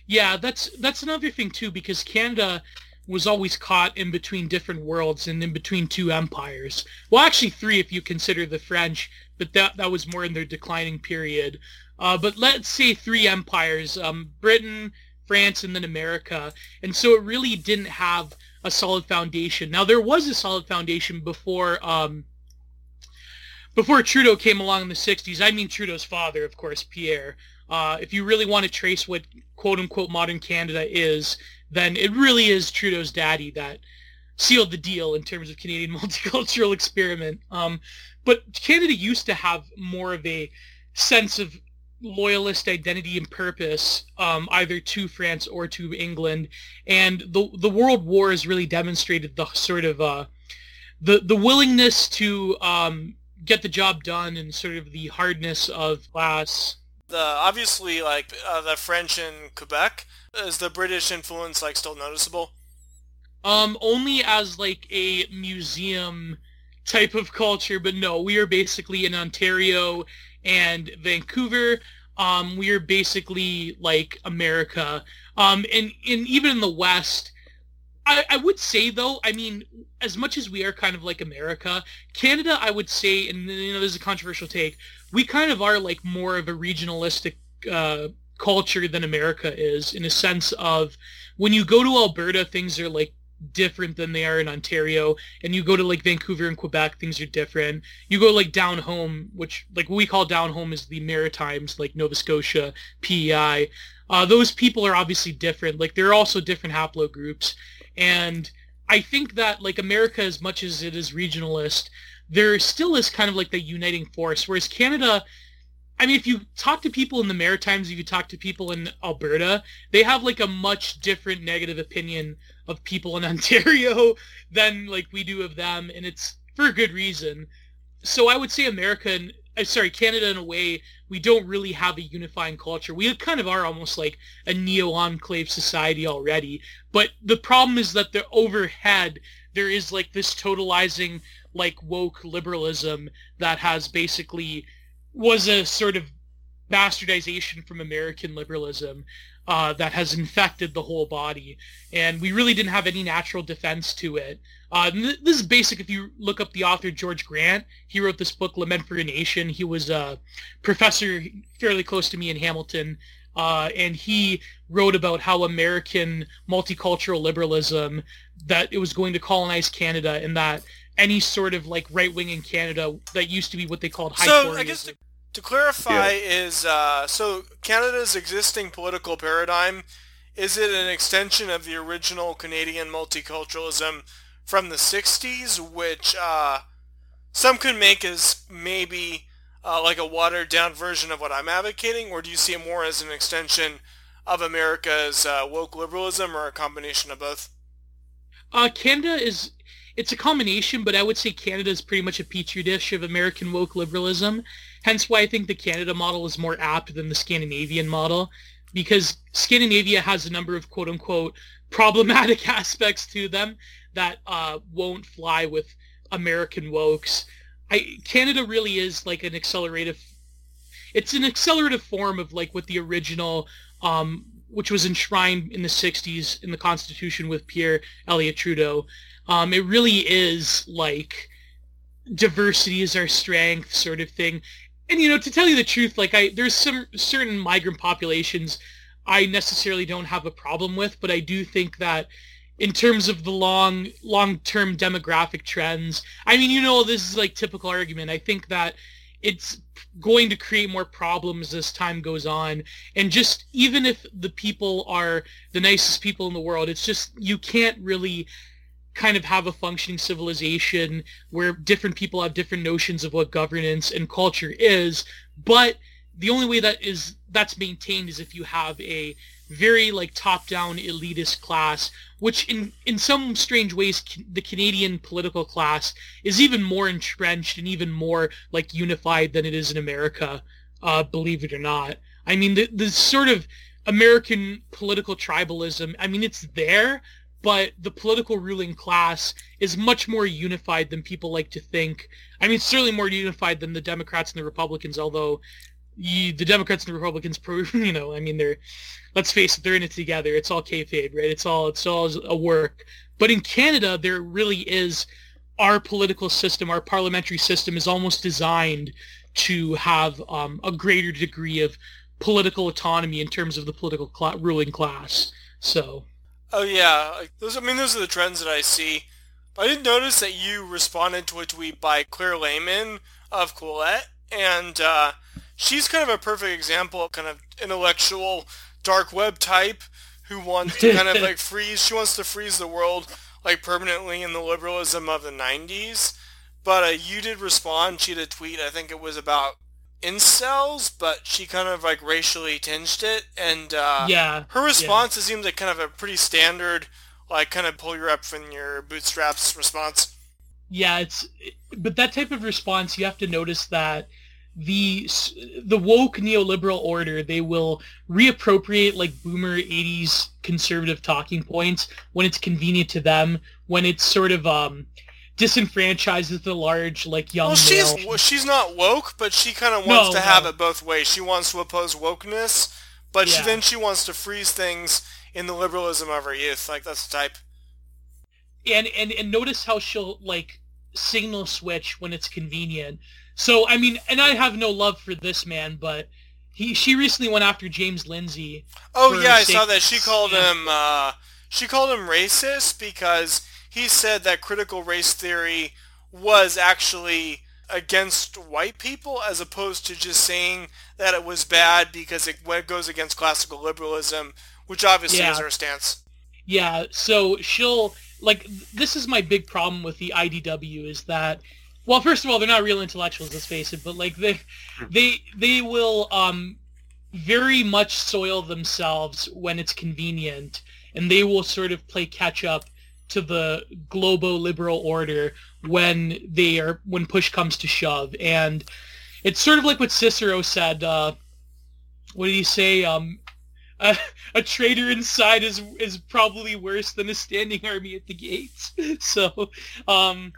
Yeah, that's that's another thing too because Canada was always caught in between different worlds and in between two empires. Well, actually three if you consider the French, but that that was more in their declining period. Uh, but let's say three empires: um, Britain, France, and then America. And so it really didn't have a solid foundation. Now there was a solid foundation before um, before Trudeau came along in the 60s. I mean Trudeau's father, of course, Pierre. Uh, if you really want to trace what quote unquote modern Canada is, then it really is Trudeau's daddy that sealed the deal in terms of Canadian multicultural experiment. Um, but Canada used to have more of a sense of loyalist identity and purpose um, either to France or to England. And the the World War has really demonstrated the sort of uh, the the willingness to um, get the job done and sort of the hardness of class. The obviously like uh, the French in Quebec is the British influence like still noticeable. Um, only as like a museum type of culture, but no, we are basically in Ontario and Vancouver. Um, we are basically like America. Um, and, and even in the West, I, I would say though, I mean, as much as we are kind of like America, Canada, I would say, and you know, this is a controversial take, we kind of are like more of a regionalistic uh, culture than America is in a sense of when you go to Alberta, things are like different than they are in Ontario. And you go to like Vancouver and Quebec, things are different. You go like down home, which like what we call down home is the Maritimes, like Nova Scotia, PEI. Uh, those people are obviously different. Like there are also different haplogroups. And I think that like America, as much as it is regionalist, there still is kind of like the uniting force. Whereas Canada, I mean, if you talk to people in the Maritimes, if you talk to people in Alberta, they have like a much different negative opinion of people in Ontario than like we do of them, and it's for a good reason. So I would say America and uh, sorry Canada in a way we don't really have a unifying culture. We kind of are almost like a neo-enclave society already. But the problem is that the overhead, there is like this totalizing like woke liberalism that has basically was a sort of bastardization from American liberalism uh, that has infected the whole body, and we really didn't have any natural defense to it. Uh, th- this is basic. If you look up the author George Grant, he wrote this book Lament for a Nation. He was a professor fairly close to me in Hamilton, uh, and he wrote about how American multicultural liberalism that it was going to colonize Canada, and that any sort of like right wing in Canada that used to be what they called high. So I guess to, to clarify yeah. is uh, so Canada's existing political paradigm is it an extension of the original Canadian multiculturalism from the 60s, which uh, some could make as maybe uh, like a watered down version of what I'm advocating, or do you see it more as an extension of America's uh, woke liberalism or a combination of both? Uh, Canada is it's a combination, but I would say Canada is pretty much a petri dish of American woke liberalism. Hence why I think the Canada model is more apt than the Scandinavian model, because Scandinavia has a number of quote unquote problematic aspects to them that uh, won't fly with American wokes. I, Canada really is like an accelerative. It's an accelerative form of like what the original um, which was enshrined in the 60s in the Constitution with Pierre Elliott Trudeau. Um, it really is like diversity is our strength sort of thing. And you know, to tell you the truth, like I there's some certain migrant populations I necessarily don't have a problem with, but I do think that in terms of the long long-term demographic trends, I mean, you know, this is like typical argument. I think that it's going to create more problems as time goes on. And just even if the people are the nicest people in the world, it's just you can't really kind of have a functioning civilization where different people have different notions of what governance and culture is. But the only way that is that's maintained is if you have a very like top-down elitist class, which in in some strange ways the Canadian political class is even more entrenched and even more like unified than it is in America. Uh, believe it or not. I mean, the the sort of American political tribalism. I mean, it's there, but the political ruling class is much more unified than people like to think. I mean, certainly more unified than the Democrats and the Republicans, although you, the Democrats and the Republicans, you know, I mean, they're, let's face it, they're in it together. It's all kayfabe, right? It's all, it's all a work. But in Canada, there really is, our political system, our parliamentary system is almost designed to have um, a greater degree of political autonomy in terms of the political cl- ruling class. So. Oh yeah, those. I mean, those are the trends that I see. But I did notice that you responded to a tweet by Claire Lehmann of Quillette, and uh, she's kind of a perfect example of kind of intellectual dark web type who wants to kind of like freeze. She wants to freeze the world like permanently in the liberalism of the 90s. But uh, you did respond. She did a tweet. I think it was about incels, but she kind of like racially tinged it. And uh, yeah, her response yeah. seems like kind of a pretty standard, like kind of pull your up from your bootstraps response. Yeah, it's but that type of response you have to notice that the the woke neoliberal order they will reappropriate like boomer 80s conservative talking points when it's convenient to them when it's sort of um disenfranchises the large like young well she's male. she's not woke but she kind of wants no, to no. have it both ways she wants to oppose wokeness but yeah. she, then she wants to freeze things in the liberalism of her youth like that's the type and and and notice how she'll like signal switch when it's convenient so I mean, and I have no love for this man, but he she recently went after James Lindsay. Oh yeah, I saw that. She called him uh, she called him racist because he said that critical race theory was actually against white people as opposed to just saying that it was bad because it goes against classical liberalism, which obviously yeah. is her stance. Yeah, so she'll like this is my big problem with the IDW is that well, first of all, they're not real intellectuals, let's face it, but like they they they will um very much soil themselves when it's convenient, and they will sort of play catch up to the globo liberal order when they are when push comes to shove and it's sort of like what Cicero said. Uh, what did he say? Um, a, a traitor inside is is probably worse than a standing army at the gates. So, um,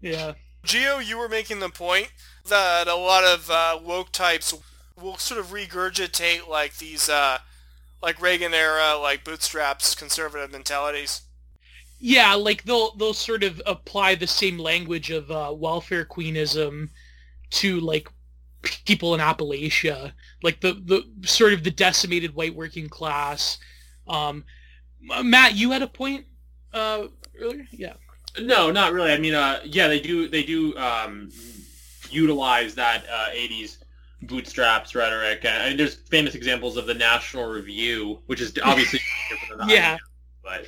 yeah. Gio, you were making the point that a lot of uh, woke types will sort of regurgitate like these, uh, like Reagan era, like bootstraps, conservative mentalities. Yeah, like they'll they'll sort of apply the same language of uh, welfare queenism to like people in Appalachia, like the the sort of the decimated white working class. Um, Matt, you had a point uh, earlier, yeah. No, not really. I mean, uh, yeah, they do they do um, utilize that uh, '80s bootstraps rhetoric. And there's famous examples of the National Review, which is obviously different than yeah, but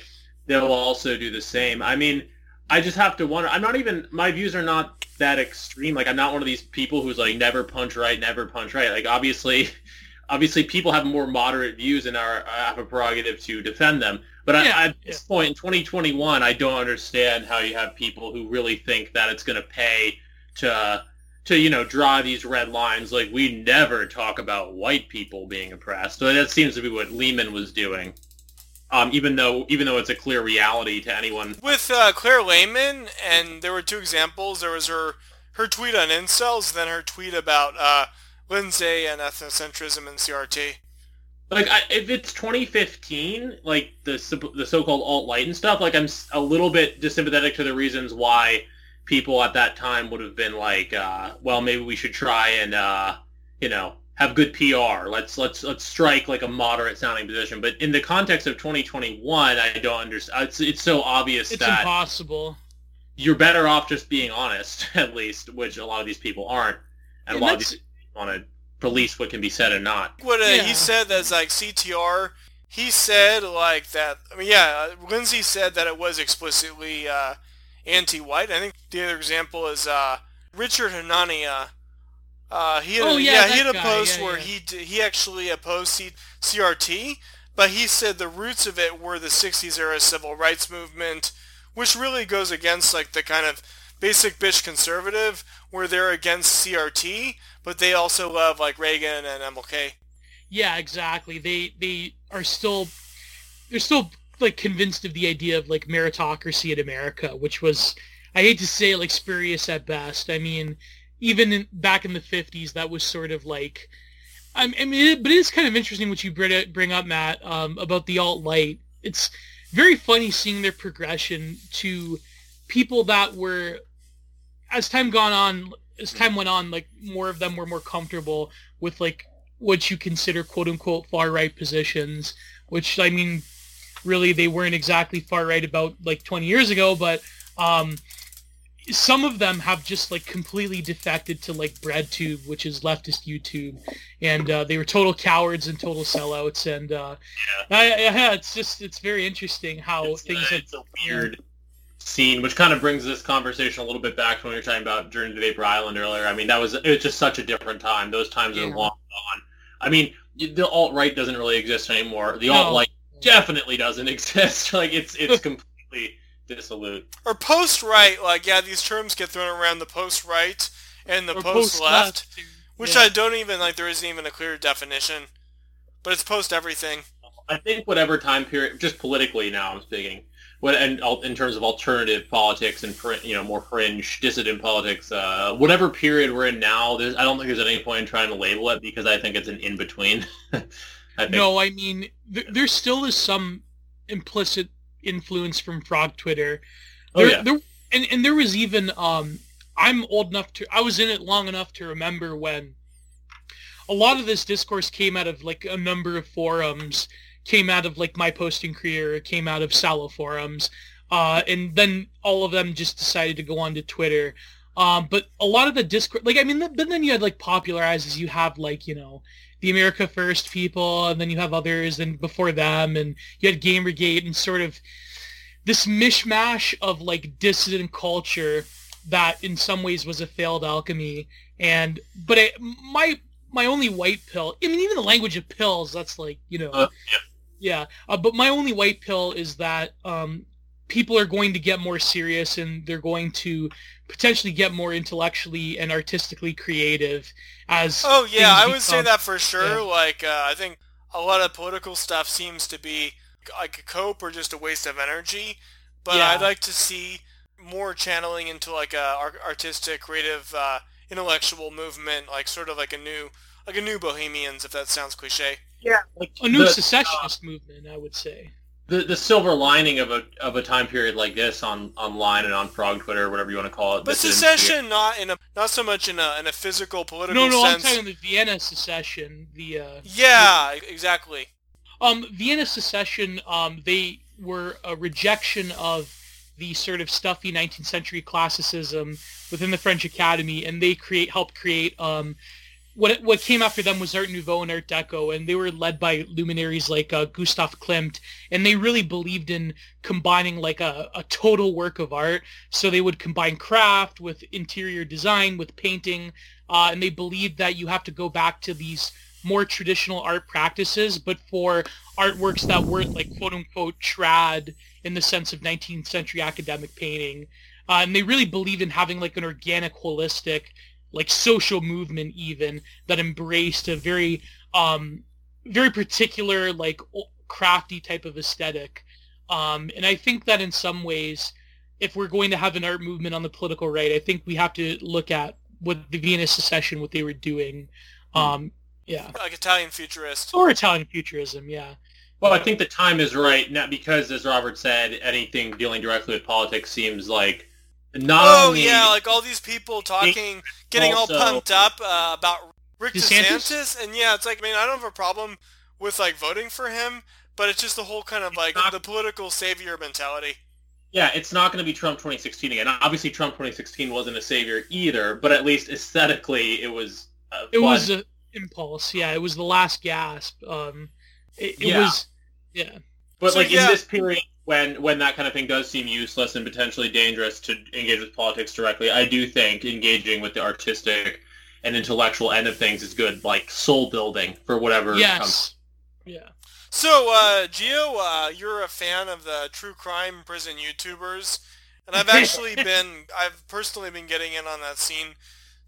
they'll also do the same. I mean, I just have to wonder. I'm not even. My views are not that extreme. Like, I'm not one of these people who's like never punch right, never punch right. Like, obviously, obviously, people have more moderate views and are uh, have a prerogative to defend them. But Yeah, I, at this point in 2021, I don't understand how you have people who really think that it's going to pay to to you know draw these red lines. Like, we never talk about white people being oppressed. So that seems to be what Lehmann was doing. Um, even though even though it's a clear reality to anyone With uh, Claire Lehmann, and there were two examples. There was her her tweet on incels, then her tweet about uh, Lindsay and ethnocentrism and CRT. like I, if it's 2015 like the the so-called alt light and stuff like i'm a little bit dissympathetic to the reasons why people at that time would have been like uh, well maybe we should try and uh, you know have good pr let's let's let's strike like a moderate sounding position but in the context of 2021 i don't understand it's, it's so obvious It's that impossible. you're better off just being honest at least which a lot of these people aren't and, And a lot of these people want to police what can be said and not What uh, Yeah. he said that's like CTR. He said like that. I mean, yeah, uh, Lindsay said that it was explicitly uh, anti-white. I think the other example is uh, Richard Hanania. Uh, he had, Oh, yeah, he had a guy, post yeah, where yeah. he d- he actually opposed C- CRT, but he said the roots of it were the 60s era civil rights movement, which really goes against like the kind of basic bitch conservative where they're against CRT, but they also love like Reagan and MLK. Yeah, exactly. They they are still they're still like convinced of the idea of like meritocracy in America, which was I hate to say like spurious at best. I mean, even in, back in the '50s, that was sort of like I mean, it, but it is kind of interesting what you bring up, Matt, um, about the alt right. It's very funny seeing their progression to people that were as time gone on as time went on like more of them were more comfortable with like what you consider quote unquote far right positions which i mean really they weren't exactly far right about like 20 years ago but um some of them have just like completely defected to like breadtube which is leftist youtube and uh, they were total cowards and total sellouts and uh I, yeah it's just it's very interesting how it's, things uh, have it's a weird scene, which kind of brings this conversation a little bit back to when we were talking about Journey to Vapor Island earlier. I mean, that was it was just such a different time. Those times are long gone. I mean, the alt right doesn't really exist anymore. The No. alt right definitely doesn't exist. like it's it's completely dissolute. or post-right, like, yeah, these terms get thrown around the post-right and the or post-left, post-left, which yeah. I don't even, like, there isn't even a clear definition. But it's post-everything. I think whatever time period, just politically now, I'm speaking. What and in terms of alternative politics and you know more fringe dissident politics, uh, whatever period we're in now, there's, I don't think there's any point in trying to label it because I think it's an in between. I No, I mean th- there still is some implicit influence from Frog Twitter. Oh, yeah. there, and and there was even um, I'm old enough to I was in it long enough to remember when a lot of this discourse came out of like a number of forums, came out of like my posting career, came out of Salo forums, uh, and then all of them just decided to go on to Twitter. Um, but a lot of the discourse, like I mean, but then you had like popularizers. You have like you know the America First people, and then you have others, and before them, and you had Gamergate, and sort of this mishmash of like dissident culture that in some ways was a failed alchemy. And but it, my my only white pill, I mean, even the language of pills, that's like you know, Uh, yeah. Uh, but my only white pill is that um, people are going to get more serious and they're going to potentially get more intellectually and artistically creative as oh yeah i things would say that for sure yeah. like uh, i think a lot of political stuff seems to be like a cope or just a waste of energy but Yeah. i'd like to see more channeling into like a artistic creative uh, intellectual movement like sort of like a new like a new bohemians if that sounds cliche Yeah. Like a new the, secessionist movement i would say the the silver lining of a of a time period like this on online and on Frog Twitter, whatever you want to call it. but that didn't- secession not in a not so much in a in a physical political no no i'm sense talking the vienna secession the uh yeah exactly Um, Vienna secession, um, they were a rejection of the sort of stuffy 19th century classicism within the French Academy, and they create helped create um, what what came after them was Art Nouveau and Art Deco, and they were led by luminaries like uh, Gustav Klimt, and they really believed in combining like a, a total work of art. So they would combine craft with interior design, with painting, uh, and they believed that you have to go back to these more traditional art practices, but for artworks that weren't like quote unquote trad in the sense of 19th century academic painting. Uh, and they really believed in having like an organic, holistic, like social movement even that embraced a very, um, very particular, like crafty type of aesthetic. Um, and I think that in some ways, if we're going to have an art movement on the political right, I think we have to look at what the Vienna Secession, what they were doing. Um, yeah. like italian futurist Or Italian futurism, yeah. Well, I think the time is right, not because, as Robert said, anything dealing directly with politics seems like not oh only yeah like all these people talking getting also- all pumped up uh, about rick DeSantis? DeSantis? and yeah it's like i mean i don't have a problem with like voting for him but it's just the whole kind of like not- the political savior mentality Yeah, it's not going to be Trump 2016 again. Obviously, Trump 2016 wasn't a savior either, but at least aesthetically, it was. Uh, It fun. was an impulse, yeah. It was the last gasp. Um, it, it Yeah. was, yeah. But So, like yeah. in this period, when when that kind of thing does seem useless and potentially dangerous to engage with politics directly, I do think engaging with the artistic and intellectual end of things is good, like soul building for whatever. comes. Yes. Yeah. so uh Gio uh you're a fan of the true crime prison youtubers and i've actually been i've personally been getting in on that scene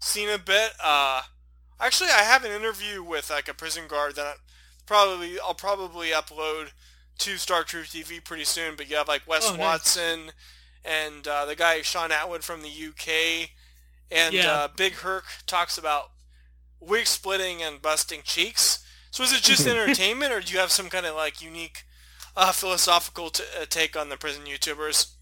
scene a bit uh actually i have an interview with like a prison guard that I, probably i'll probably upload to Stark Truth tv pretty soon but you have like wes Oh, nice. watson and uh, the guy Shaun Attwood from the uk and Yeah. uh, big herc talks about wig splitting and busting cheeks so is it just entertainment or do you have some kind of like unique uh, philosophical t- uh, take on the prison youtubers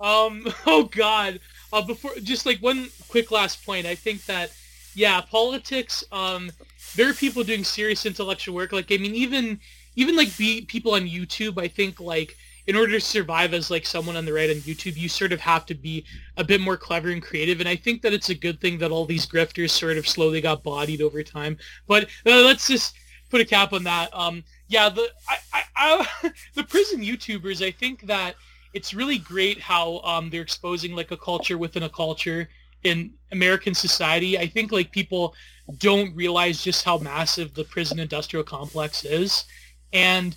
Um. Oh God. Uh, before, just like one quick last point. I think that, yeah, politics. Um, there are people doing serious intellectual work. Like, I mean, even even like be people on YouTube. I think like in order to survive as like someone on the right on YouTube, you sort of have to be a bit more clever and creative. And I think that it's a good thing that all these grifters sort of slowly got bodied over time. But uh, let's just put a cap on that. Um, yeah, the I, I, I the prison YouTubers. I think that it's really great how um, they're exposing like a culture within a culture in American society. I think like people don't realize just how massive the prison industrial complex is, and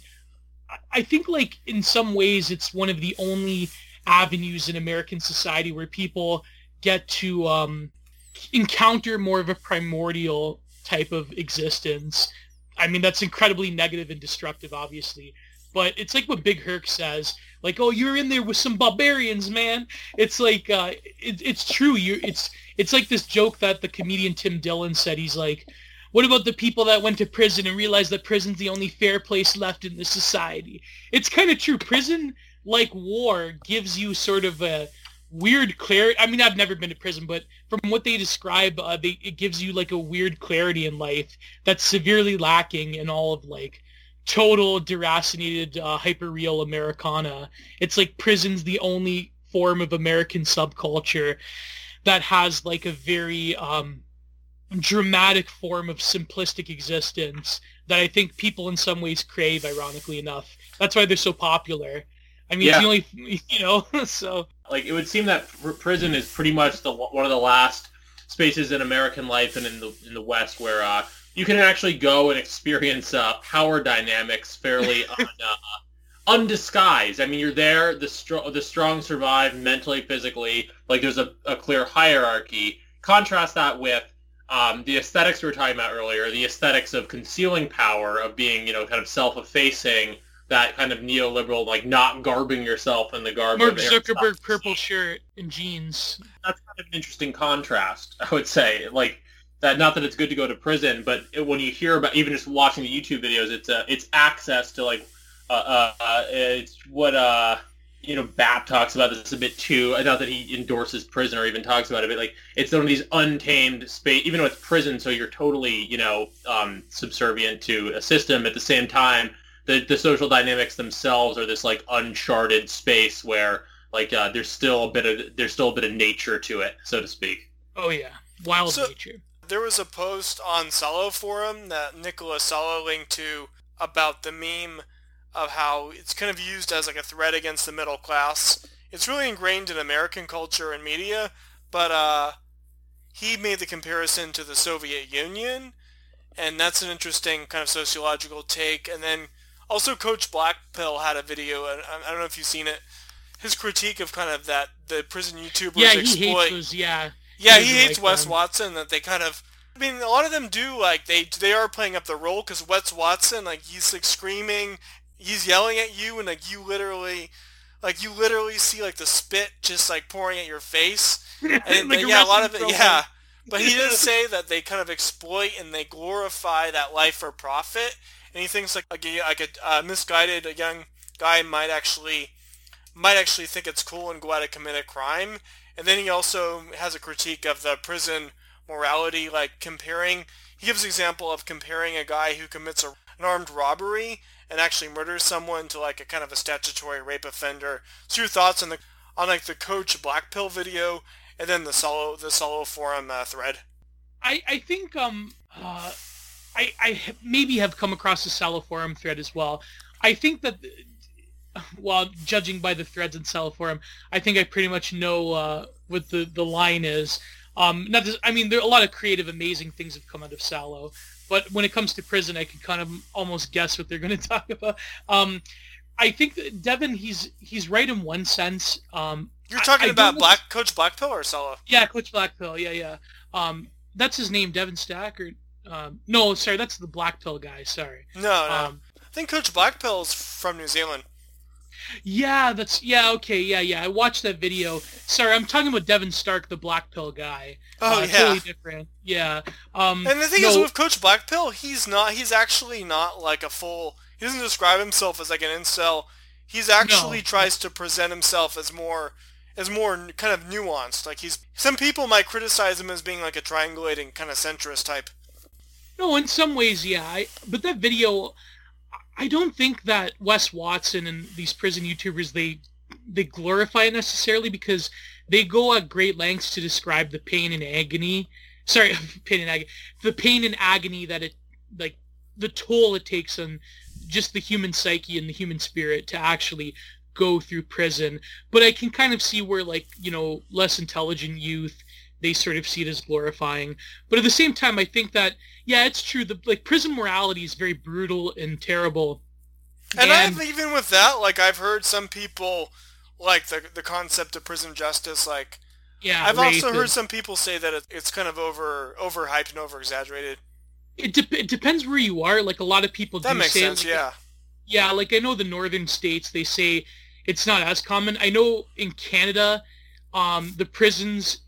I- think like in some ways it's one of the only avenues in American society where people get to um, encounter more of a primordial type of existence. I mean that's incredibly negative and destructive, obviously, but it's like what Big Herc says like oh you're in there with some barbarians man. It's like uh it, it's true. You it's it's like this joke that the comedian tim dillon said. He's like what about the people that went to prison and realized that prison's the only fair place left in the society it's kind of true prison like war gives you sort of a weird clarity i mean i've never been to prison but from what they describe uh, they, it gives you like a weird clarity in life that's severely lacking in all of like total deracinated uh, hyper-real Americana. It's like prison's the only form of American subculture that has like a very um, dramatic form of simplistic existence that I think people in some ways crave, ironically enough. That's why they're so popular. I mean, it's Yeah. the only, you know, so Like it would seem that prison is pretty much the one of the last spaces in American life and in the in the West where uh, you can actually go and experience uh, power dynamics fairly un, uh, undisguised. I mean, you're there. The strong the strong survive mentally, physically. Like there's a, a clear hierarchy. Contrast that with um, the aesthetics we were talking about earlier, the aesthetics of concealing power, of being, you know, kind of self-effacing, that kind of neoliberal, like not garbing yourself in the garb Mark Zuckerberg purple shirt and jeans. That's kind of an interesting contrast, I would say. Like that, not that it's good to go to prison, but it, when you hear about even just watching the YouTube videos, it's uh, it's access to like uh, uh, uh it's what uh you know, Bap talks about this a bit too. Not that he endorses prison or even talks about it, but like it's one of these untamed space. Even though it's prison, so you're totally, you know, um, subservient to a system. At the same time, the the social dynamics themselves are this like uncharted space where like uh, there's still a bit of there's still a bit of nature to it, so to speak. Oh yeah, wild So- nature. There was a post on Salo forum that Nicholas Salo linked to about the meme of how it's kind of used as like a threat against the middle class. It's really ingrained in American culture and media, but uh, he made the comparison to the Soviet Union, and that's an interesting kind of sociological take. And then also Coach Blackpill had a video, and I don't know if you've seen it, his critique of kind of that the prison YouTubers Yeah, he exploit. hates those. Yeah, Yeah, He he hates like Wes them. Watson. That they kind of, I mean, a lot of them do like they they are playing up the role because Wes Watson, like he's like screaming, he's yelling at you, and like you literally, like you literally see like the spit just like pouring at your face, and Like yeah, a lot of it, yeah. But he does say that they kind of exploit and they glorify that life for profit, and he thinks like like a, like a uh, misguided a young guy might actually might actually think it's cool and go out and commit a crime. And then he also has a critique of the prison morality, like comparing. He gives an example of comparing a guy who commits a, an armed robbery and actually murders someone to like a kind of a statutory rape offender. So your thoughts on the on like the Coach Black Pill video and then the Salo the Salo forum uh, thread. I I think um uh, I I maybe have come across the Salo forum thread as well. I think that well, judging by the threads in Salo forum, I think I pretty much know uh, what the the line is. Um, not just, I mean, there a lot of creative, amazing things have come out of Salo, but when it comes to prison, I can kind of almost guess what they're going to talk about. Um, I think that Devin, he's he's right in one sense. Um, You're talking I about don't- Black Coach Blackpill or Salo? yeah, Coach Blackpill. Yeah, yeah. Um, that's his name, Devon Stack, or um, no, sorry, that's the Blackpill guy. Sorry. No, no. Um, I think Coach Blackpill's from New Zealand. Yeah, that's yeah. Okay, yeah, yeah. I watched that video. Sorry, I'm talking about Devin Stark, the black pill guy. Oh Uh, yeah. totally different. Yeah. Um, And the thing no, is with Coach Black Pill, he's not. He's actually not like a full. He doesn't describe himself as like an incel. He's actually No. tries to present himself as more, as more kind of nuanced. Like he's. Some people might criticize him as being like a triangulating kind of centrist type. No, in some ways, yeah. I, but that video, I don't think that Wes Watson and these prison YouTubers they they glorify it necessarily because they go at great lengths to describe the pain and agony. Sorry, pain and agony. The pain and agony that it like the toll it takes on just the human psyche and the human spirit to actually go through prison. But I can kind of see where like you know less intelligent youth they sort of see it as glorifying. But at the same time, I think that yeah, it's true. The like prison morality is very brutal and terrible. And, I've even with that, like I've heard some people like the the concept of prison justice. Like yeah, I've also and- heard some people say that it, it's kind of over overhyped and over exaggerated. it, de- it depends where you are. Like a lot of people That do makes say, sense. like, Yeah. Yeah, like I know the northern states, they say it's not as common. I know in Canada, um, the prisons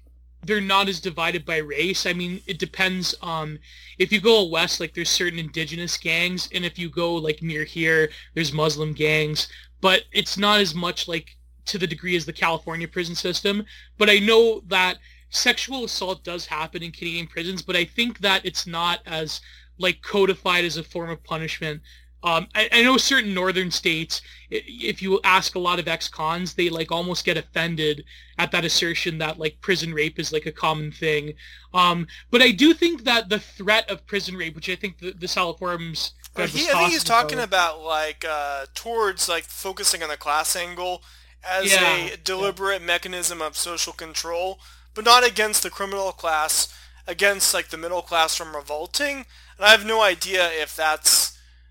they're not as divided by race. I mean, it depends. Um, if you go west, like there's certain indigenous gangs, and if you go like near here, there's Muslim gangs. But it's not as much like to the degree as the California prison system. But I know that sexual assault does happen in Canadian prisons, but I think that it's not as like codified as a form of punishment um, I, I know certain northern states, if you ask a lot of ex-cons, they like almost get offended at that assertion that like prison rape is like a common thing. Um, but I do think that the threat of prison rape, which I think the, the Salo Forums But he, I think he's talking about like uh, towards like focusing on the class angle as Yeah, a deliberate mechanism of social control, but not against the criminal class, against like the middle class from revolting. And I have no idea if that's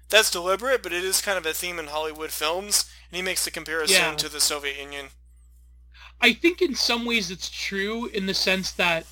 that's deliberate, but it is kind of a theme in Hollywood films, and he makes the comparison Yeah. to the Soviet Union. I think in some ways it's true in the sense that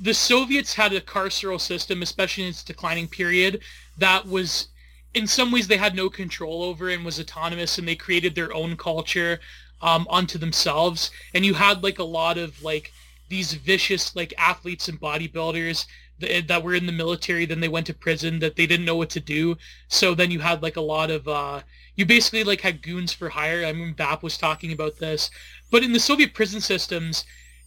the Soviets had a carceral system, especially in its declining period, that was in some ways they had no control over and was autonomous and they created their own culture um, onto themselves. And you had like a lot of like these vicious like athletes and bodybuilders that, that were in the military, then they went to prison that they didn't know what to do. So then you had like a lot of uh, you basically like had goons for hire. I mean, Bap was talking about this, but in the Soviet prison systems,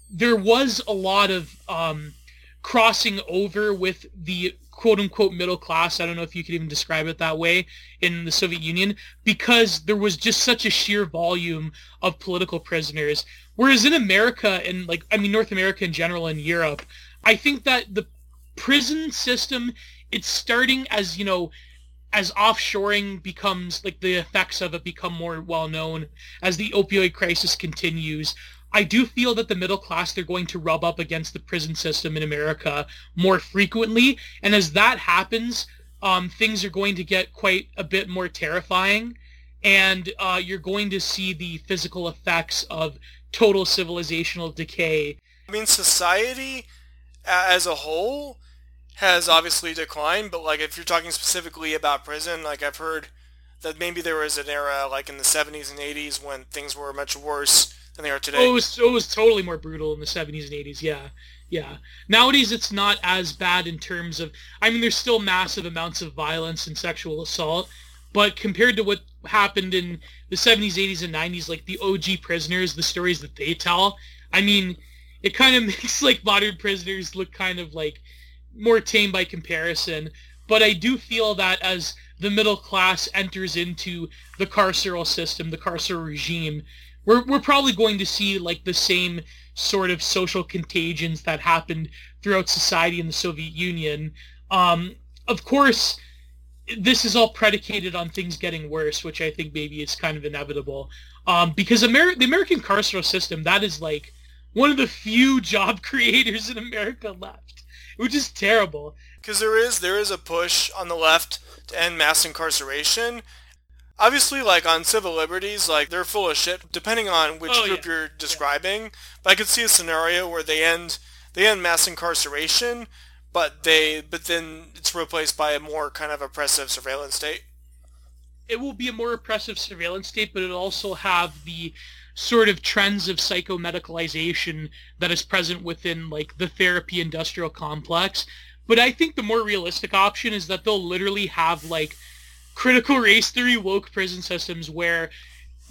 there was a lot of um, crossing over with the quote unquote middle class. I don't know if you could even describe it that way in the Soviet Union because there was just such a sheer volume of political prisoners. Whereas in America and like, I mean, North America in general and Europe, I think that the prison system, it's starting as, you know, as offshoring becomes like the effects of it become more well known as the opioid crisis continues. I do feel that the middle class they're going to rub up against the prison system in america more frequently and as that happens um, things are going to get quite a bit more terrifying and uh, you're going to see the physical effects of total civilizational decay. I mean, society as a whole has obviously declined, but like if you're talking specifically about prison, like I've heard that maybe there was an era like in the 70s and 80s when things were much worse than they are today. Oh, it was, it was totally more brutal in the 70s and 80s. Yeah, yeah. Nowadays, it's not as bad in terms of. I mean, there's still massive amounts of violence and sexual assault, but compared to what happened in the 70s, 80s, and 90s, like the OG prisoners, the stories that they tell, I mean, it kind of makes like modern prisoners look kind of like more tame by comparison. But I do feel that as the middle class enters into the carceral system, the carceral regime, we're we're probably going to see like the same sort of social contagions that happened throughout society in the Soviet Union. Um, of course, this is all predicated on things getting worse, which I think maybe is kind of inevitable. Um, because the American carceral system, that is like one of the few job creators in America left, which is terrible. because there is there is a push on the left to end mass incarceration. Obviously, like on civil liberties, like they're full of shit. Depending on which Oh, group yeah. you're describing, but I could see a scenario where they end they end mass incarceration, but they but then it's replaced by a more kind of oppressive surveillance state. it will be a more oppressive surveillance state, but it'll also have the sort of trends of psychomedicalization that is present within like the therapy industrial complex. But I think the more realistic option is that they'll literally have like critical race theory woke prison systems where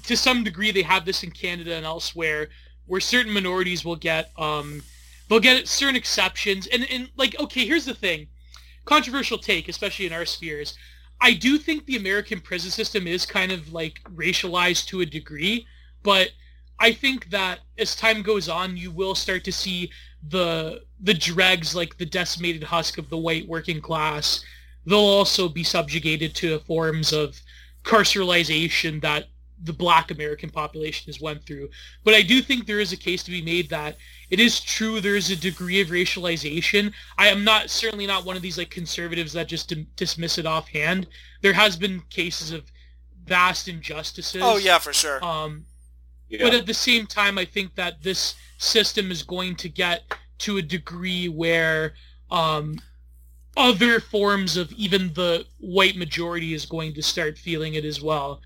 to some degree they have this in Canada and elsewhere where certain minorities will get um they'll get certain exceptions. And and like okay here's the thing. Controversial take especially in our spheres. I do think the American prison system is kind of like racialized to a degree, but I think that as time goes on, you will start to see the the dregs, like the decimated husk of the white working class. They'll also be subjugated to forms of carceralization that the black American population has went through. But I do think there is a case to be made that it is true there is a degree of racialization. I am not certainly not one of these like conservatives that just dismiss it offhand. There has been cases of vast injustices. Oh yeah, for sure. Um, Yeah. but at the same time, I think that this system is going to get to a degree where um, other forms of even the white majority is going to start feeling it as well.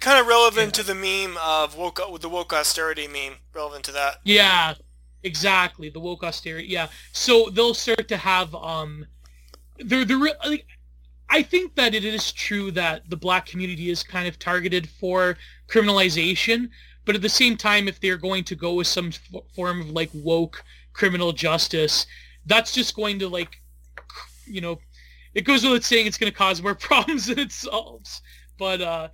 kind of relevant yeah. to the meme of woke the woke austerity meme. Relevant to that. Yeah, exactly. The woke austerity. Yeah. So they'll start to have um, they're they're like, I think that it is true that the black community is kind of targeted for criminalization, but at the same time, if they're going to go with some f- form of like woke criminal justice, that's just going to like, you know, it goes without saying it's going to cause more problems than it solves. But uh,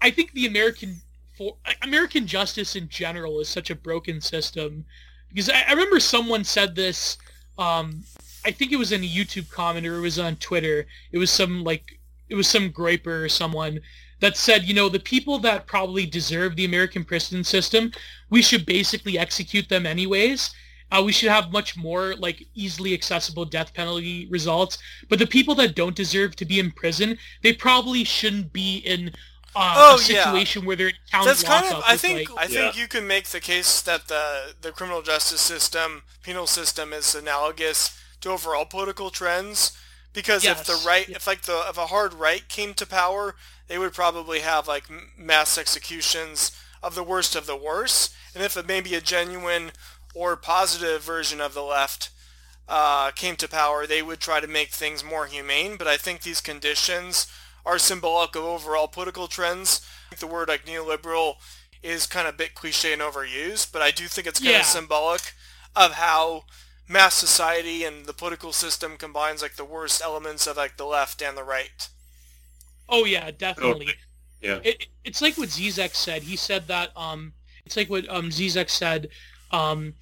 I think the American for American justice in general is such a broken system because I, I remember someone said this. Um, I think it was in a YouTube comment or it was on Twitter. It was some like it was some griper or someone that said, you know, the people that probably deserve the American prison system, we should basically execute them anyways. Uh, we should have much more like easily accessible death penalty results. But the people that don't deserve to be in prison, they probably shouldn't be in uh, Oh, a situation where they're in town That's kind of. I think. like- I think Yeah. you can make the case that the the criminal justice system, penal system, is analogous to overall political trends. Because if the right, Yeah. if like the if a hard right came to power, they would probably have like mass executions of the worst of the worst. And if it maybe a genuine or positive version of the left uh, came to power, they would try to make things more humane. But I think these conditions are symbolic of overall political trends. I think the word like neoliberal is kind of a bit cliche and overused, but I do think it's kind Yeah. of symbolic of how mass society and the political system combines like the worst elements of like the left and the right. Oh yeah, definitely. Yeah. It, it's like what Zizek said. He said that um, it's like what um Zizek said. Um,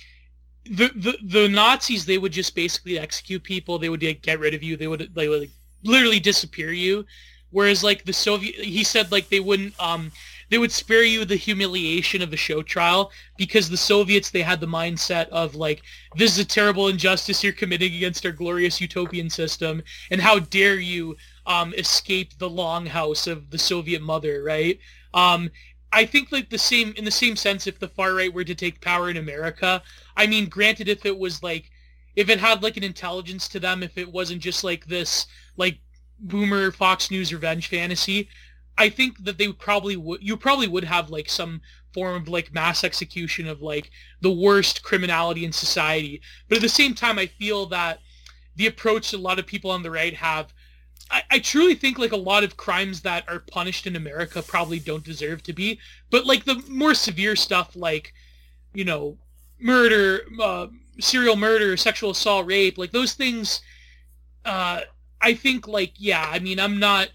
the, the the Nazis they would just basically execute people. They would like, get rid of you. They would they would literally disappear you. Whereas like the Soviet, he said like they wouldn't um they would spare you the humiliation of the show trial because the Soviets they had the mindset of like this is a terrible injustice you're committing against our glorious utopian system and how dare you um, escape the longhouse of the Soviet mother, right? Um, I think like the same in the same sense, if the far right were to take power in America, I mean, granted, if it was like, if it had like an intelligence to them, if it wasn't just like this like boomer Fox News revenge fantasy, I think that they probably would you probably would have like some form of like mass execution of like the worst criminality in society. But at the same time, I feel that the approach a lot of people on the right have I, I truly think like a lot of crimes that are punished in America probably don't deserve to be. But like the more severe stuff like, you know, murder, uh, serial murder, sexual assault, rape, like those things, uh, I think like, yeah, I mean, I'm not,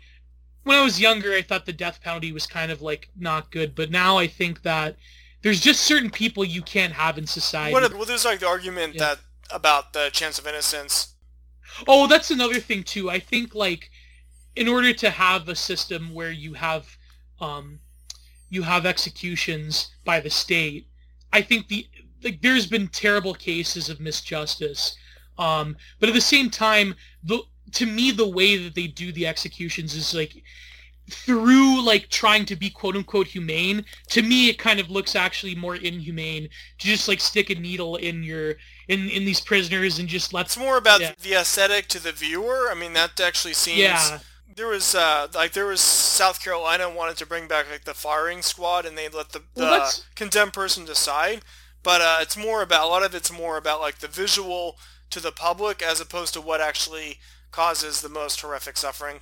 when I was younger, I thought the death penalty was kind of like not good. But now I think that there's just certain people you can't have in society. What? Well, there's like the argument Yeah. that about the chance of innocence. Oh, that's another thing too. I think like in order to have a system where you have um you have executions by the state, I think the like there's been terrible cases of misjustice. Um but at the same time, the to me the way that they do the executions is like through like trying to be quote unquote humane to me it kind of looks actually more inhumane to just like stick a needle in your in in these prisoners and just let It's more about Yeah. the aesthetic to the viewer. I mean, that actually seems. yeah There was uh, like there was South Carolina wanted to bring back like the firing squad, and they let the, the Well, condemned person decide. But uh, it's more about a lot of it's more about like the visual to the public as opposed to what actually causes the most horrific suffering.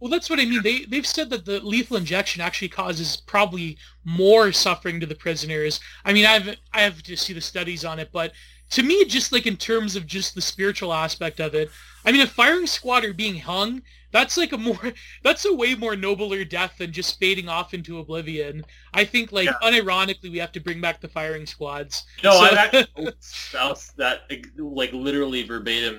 Well, that's what I mean. They they've said that the lethal injection actually causes probably more suffering to the prisoners. I mean, I've I have to see the studies on it, but to me, just like in terms of just the spiritual aspect of it, I mean, a firing squad or being hung, that's like a more that's a way more nobler death than just fading off into oblivion. I think like Yeah. unironically, we have to bring back the firing squads. No, So- I've actually spouse that like literally verbatim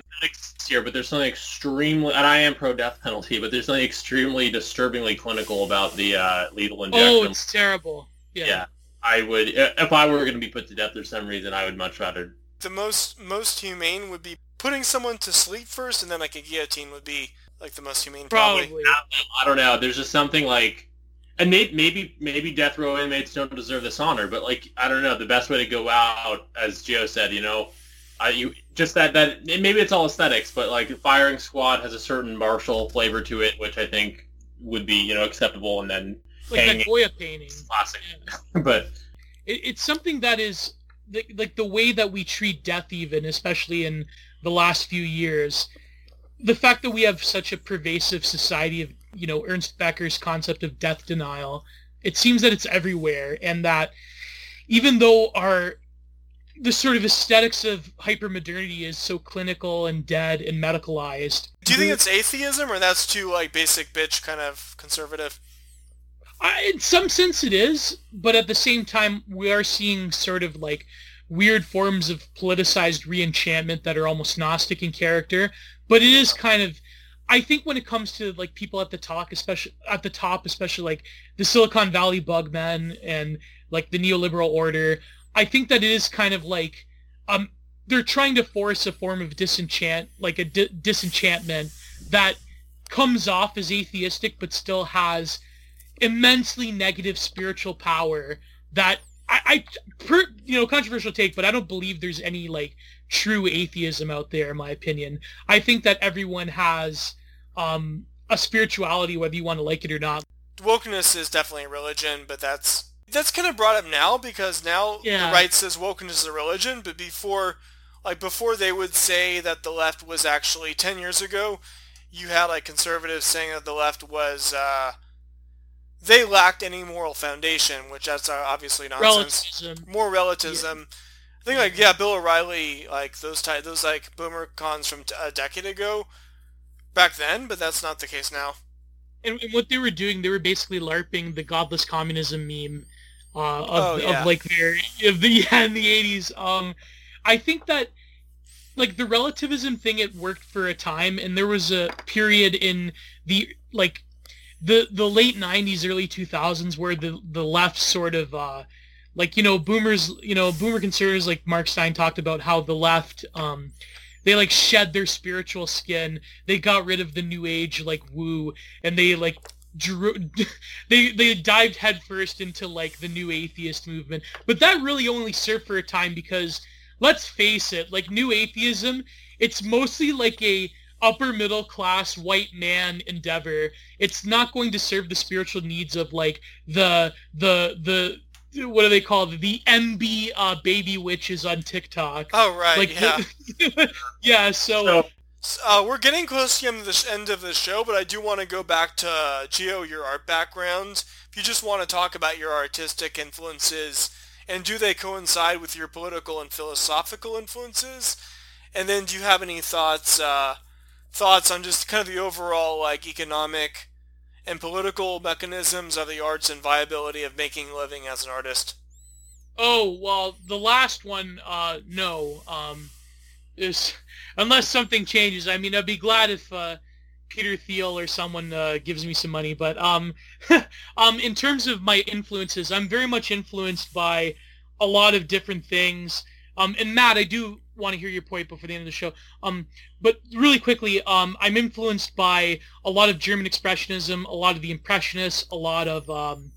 here, but there's something extremely, and I am pro death penalty, but there's something extremely disturbingly clinical about the uh, lethal injection. Oh, it's terrible. Yeah. yeah, I would if I were going to be put to death for some reason, I would much rather. The most most humane would be putting someone to sleep first, and then like a guillotine would be like the most humane. Probably. Probably. I don't know. There's just something like, and may, maybe maybe death row inmates don't deserve this honor, but like I don't know. The best way to go out, as Gio said, you know, I you just that that maybe it's all aesthetics, but like firing squad has a certain martial flavor to it, which I think would be you know acceptable, and then Like that hanging. Goya painting. classic. Yeah. but it, it's something that is like, like the way that we treat death even especially in the last few years the fact that we have such a pervasive society of you know ernest becker's concept of death denial it seems that it's everywhere and that even though our the sort of aesthetics of hypermodernity is so clinical and dead and medicalized Do you think it's atheism, or that's too like basic bitch kind of conservative? I, in some sense it is, but at the same time we are seeing sort of like weird forms of politicized reenchantment that are almost Gnostic in character. But it is kind of, I think when it comes to like people at the top, especially at the top, especially like the Silicon Valley bug bugmen and like the neoliberal order, I think that it is kind of like um they're trying to force a form of disenchant, like a di- disenchantment that comes off as atheistic but still has immensely negative spiritual power that I, I per, you know, controversial take, but I don't believe there's any like true atheism out there, in my opinion. I think that everyone has um, a spirituality, whether you want to like it or not. Wokeness is definitely a religion, but that's that's kind of brought up now because now Yeah. the right says wokeness is a religion, but before, like before, they would say that the left was actually ten years ago. You had like conservatives saying that the left was uh, they lacked any moral foundation, which that's uh, obviously nonsense. Relativism. More relativism. I think like yeah, Bill O'Reilly, like those type, those like boomer cons from t- a decade ago, back then, but that's not the case now. And, and what they were doing, they were basically larping the godless communism meme uh, of, Oh, yeah. of like their of the yeah, in the eighties. Um, I think that like the relativism thing, it worked for a time, and there was a period in the like the the late '90s, early 2000s, where the the left sort of uh, like you know boomers, you know boomer conservatives like Mark Steyn talked about how the left um, they like shed their spiritual skin. They got rid of the new age like woo, and they like drew they they dived headfirst into like the new atheist movement. But that really only served for a time because let's face it, like new atheism, it's mostly like a upper middle class white man endeavor. It's not going to serve the spiritual needs of like the the the what do they call it? The MB uh, baby witches on TikTok. Oh right, Like yeah. yeah, so, So Uh, we're getting close to the end of this end of the show, but I do want to go back to uh, Gio, your art background. If you just want to talk about your artistic influences, and do they coincide with your political and philosophical influences? And then, do you have any thoughts uh, thoughts on just kind of the overall like economic and political mechanisms of the arts and viability of making a living as an artist? Oh well, the last one, uh, no. Um, is unless something changes. I mean, I'd be glad if uh, Peter Thiel or someone uh, gives me some money. But um, um, in terms of my influences, I'm very much influenced by a lot of different things. Um, and Matt, I do want to hear your point before the end of the show. Um, but really quickly, um, I'm influenced by a lot of German expressionism, a lot of the Impressionists, a lot of um,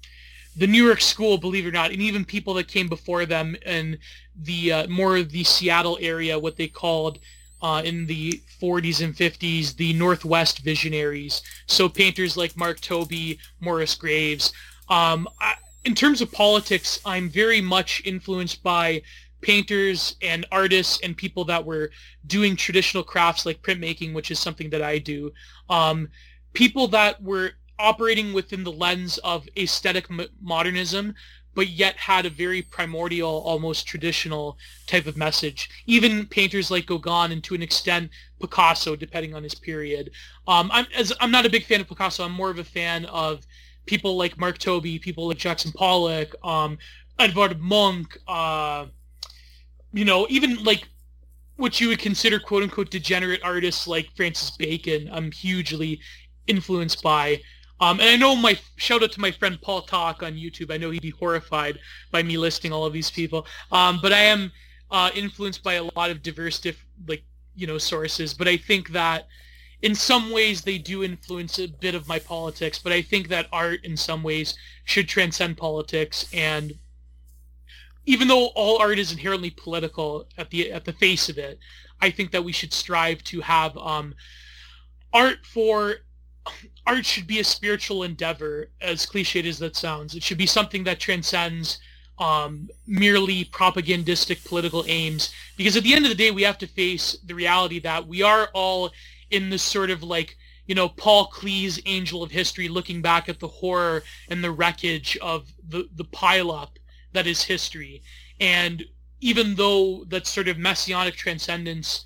the New York School, believe it or not, and even people that came before them in the uh, more of the Seattle area, what they called uh, in the 40s and 50s the Northwest Visionaries. So painters like Mark Tobey, Morris Graves. Um, I, in terms of politics, I'm very much influenced by painters and artists and people that were doing traditional crafts like printmaking, which is something that I do. Um, people that were operating within the lens of aesthetic modernism, but yet had a very primordial, almost traditional type of message. Even painters like Gauguin and to an extent Picasso, depending on his period. Um, I'm, as, I'm not a big fan of Picasso. I'm more of a fan of people like Mark Tobey, people like Jackson Pollock, um, Edvard Munch, uh, you know, even like what you would consider quote unquote degenerate artists like Francis Bacon. I'm hugely influenced by. Um, and I know my shout out to my friend Paul Talk on YouTube. I know he'd be horrified by me listing all of these people. Um, but I am uh, influenced by a lot of diverse, diff- like you know, sources. But I think that in some ways they do influence a bit of my politics. But I think that art, in some ways, should transcend politics. And even though all art is inherently political at the at the face of it, I think that we should strive to have um, art for art should be a spiritual endeavor, as cliched as that sounds. It should be something that transcends um, merely propagandistic political aims. Because at the end of the day, we have to face the reality that we are all in this sort of like, you know, Paul Klee's Angel of History, looking back at the horror and the wreckage of the, the pileup that is history. And even though that sort of messianic transcendence,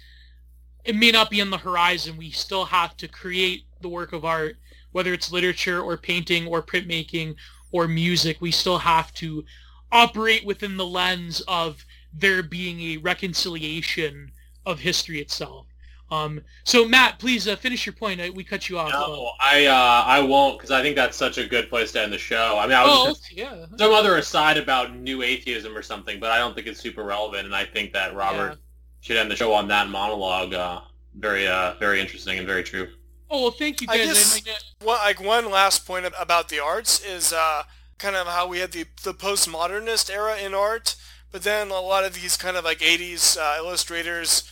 it may not be on the horizon, we still have to create the work of art, whether it's literature or painting or printmaking or music. We still have to operate within the lens of there being a reconciliation of history itself. Um, so Matt, please uh, finish your point. I, we cut you off. No, I uh, I won't because I think that's such a good place to end the show. I mean, I was oh, just yeah. some other aside about new atheism or something, but I don't think it's super relevant, and I think that Robert should end the show on that monologue. Uh, very, uh, very interesting and very true. Oh well, thank you I guys. guess I- one, like one last point about the arts is uh, kind of how we had the the postmodernist era in art, but then a lot of these kind of like '80s uh, illustrators.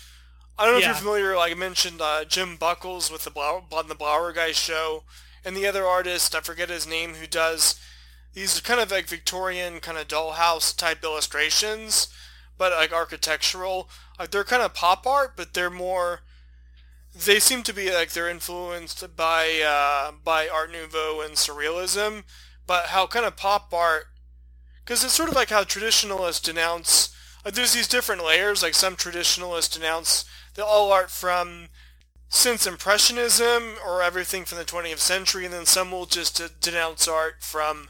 I don't know if you're familiar. Like I mentioned, uh, Jim Buckles with the Blower, on the Blower Guy show, and the other artist I forget his name who does these kind of like Victorian kind of dollhouse type illustrations, but like architectural. Like they're kind of pop art, but they're more they seem to be like they're influenced by uh, by Art Nouveau and Surrealism, but how kind of pop art, because it's sort of like how traditionalists denounce. Like there's these different layers. Like some traditionalists denounce the all art from since Impressionism or everything from the 20th century, and then some will just uh, denounce art from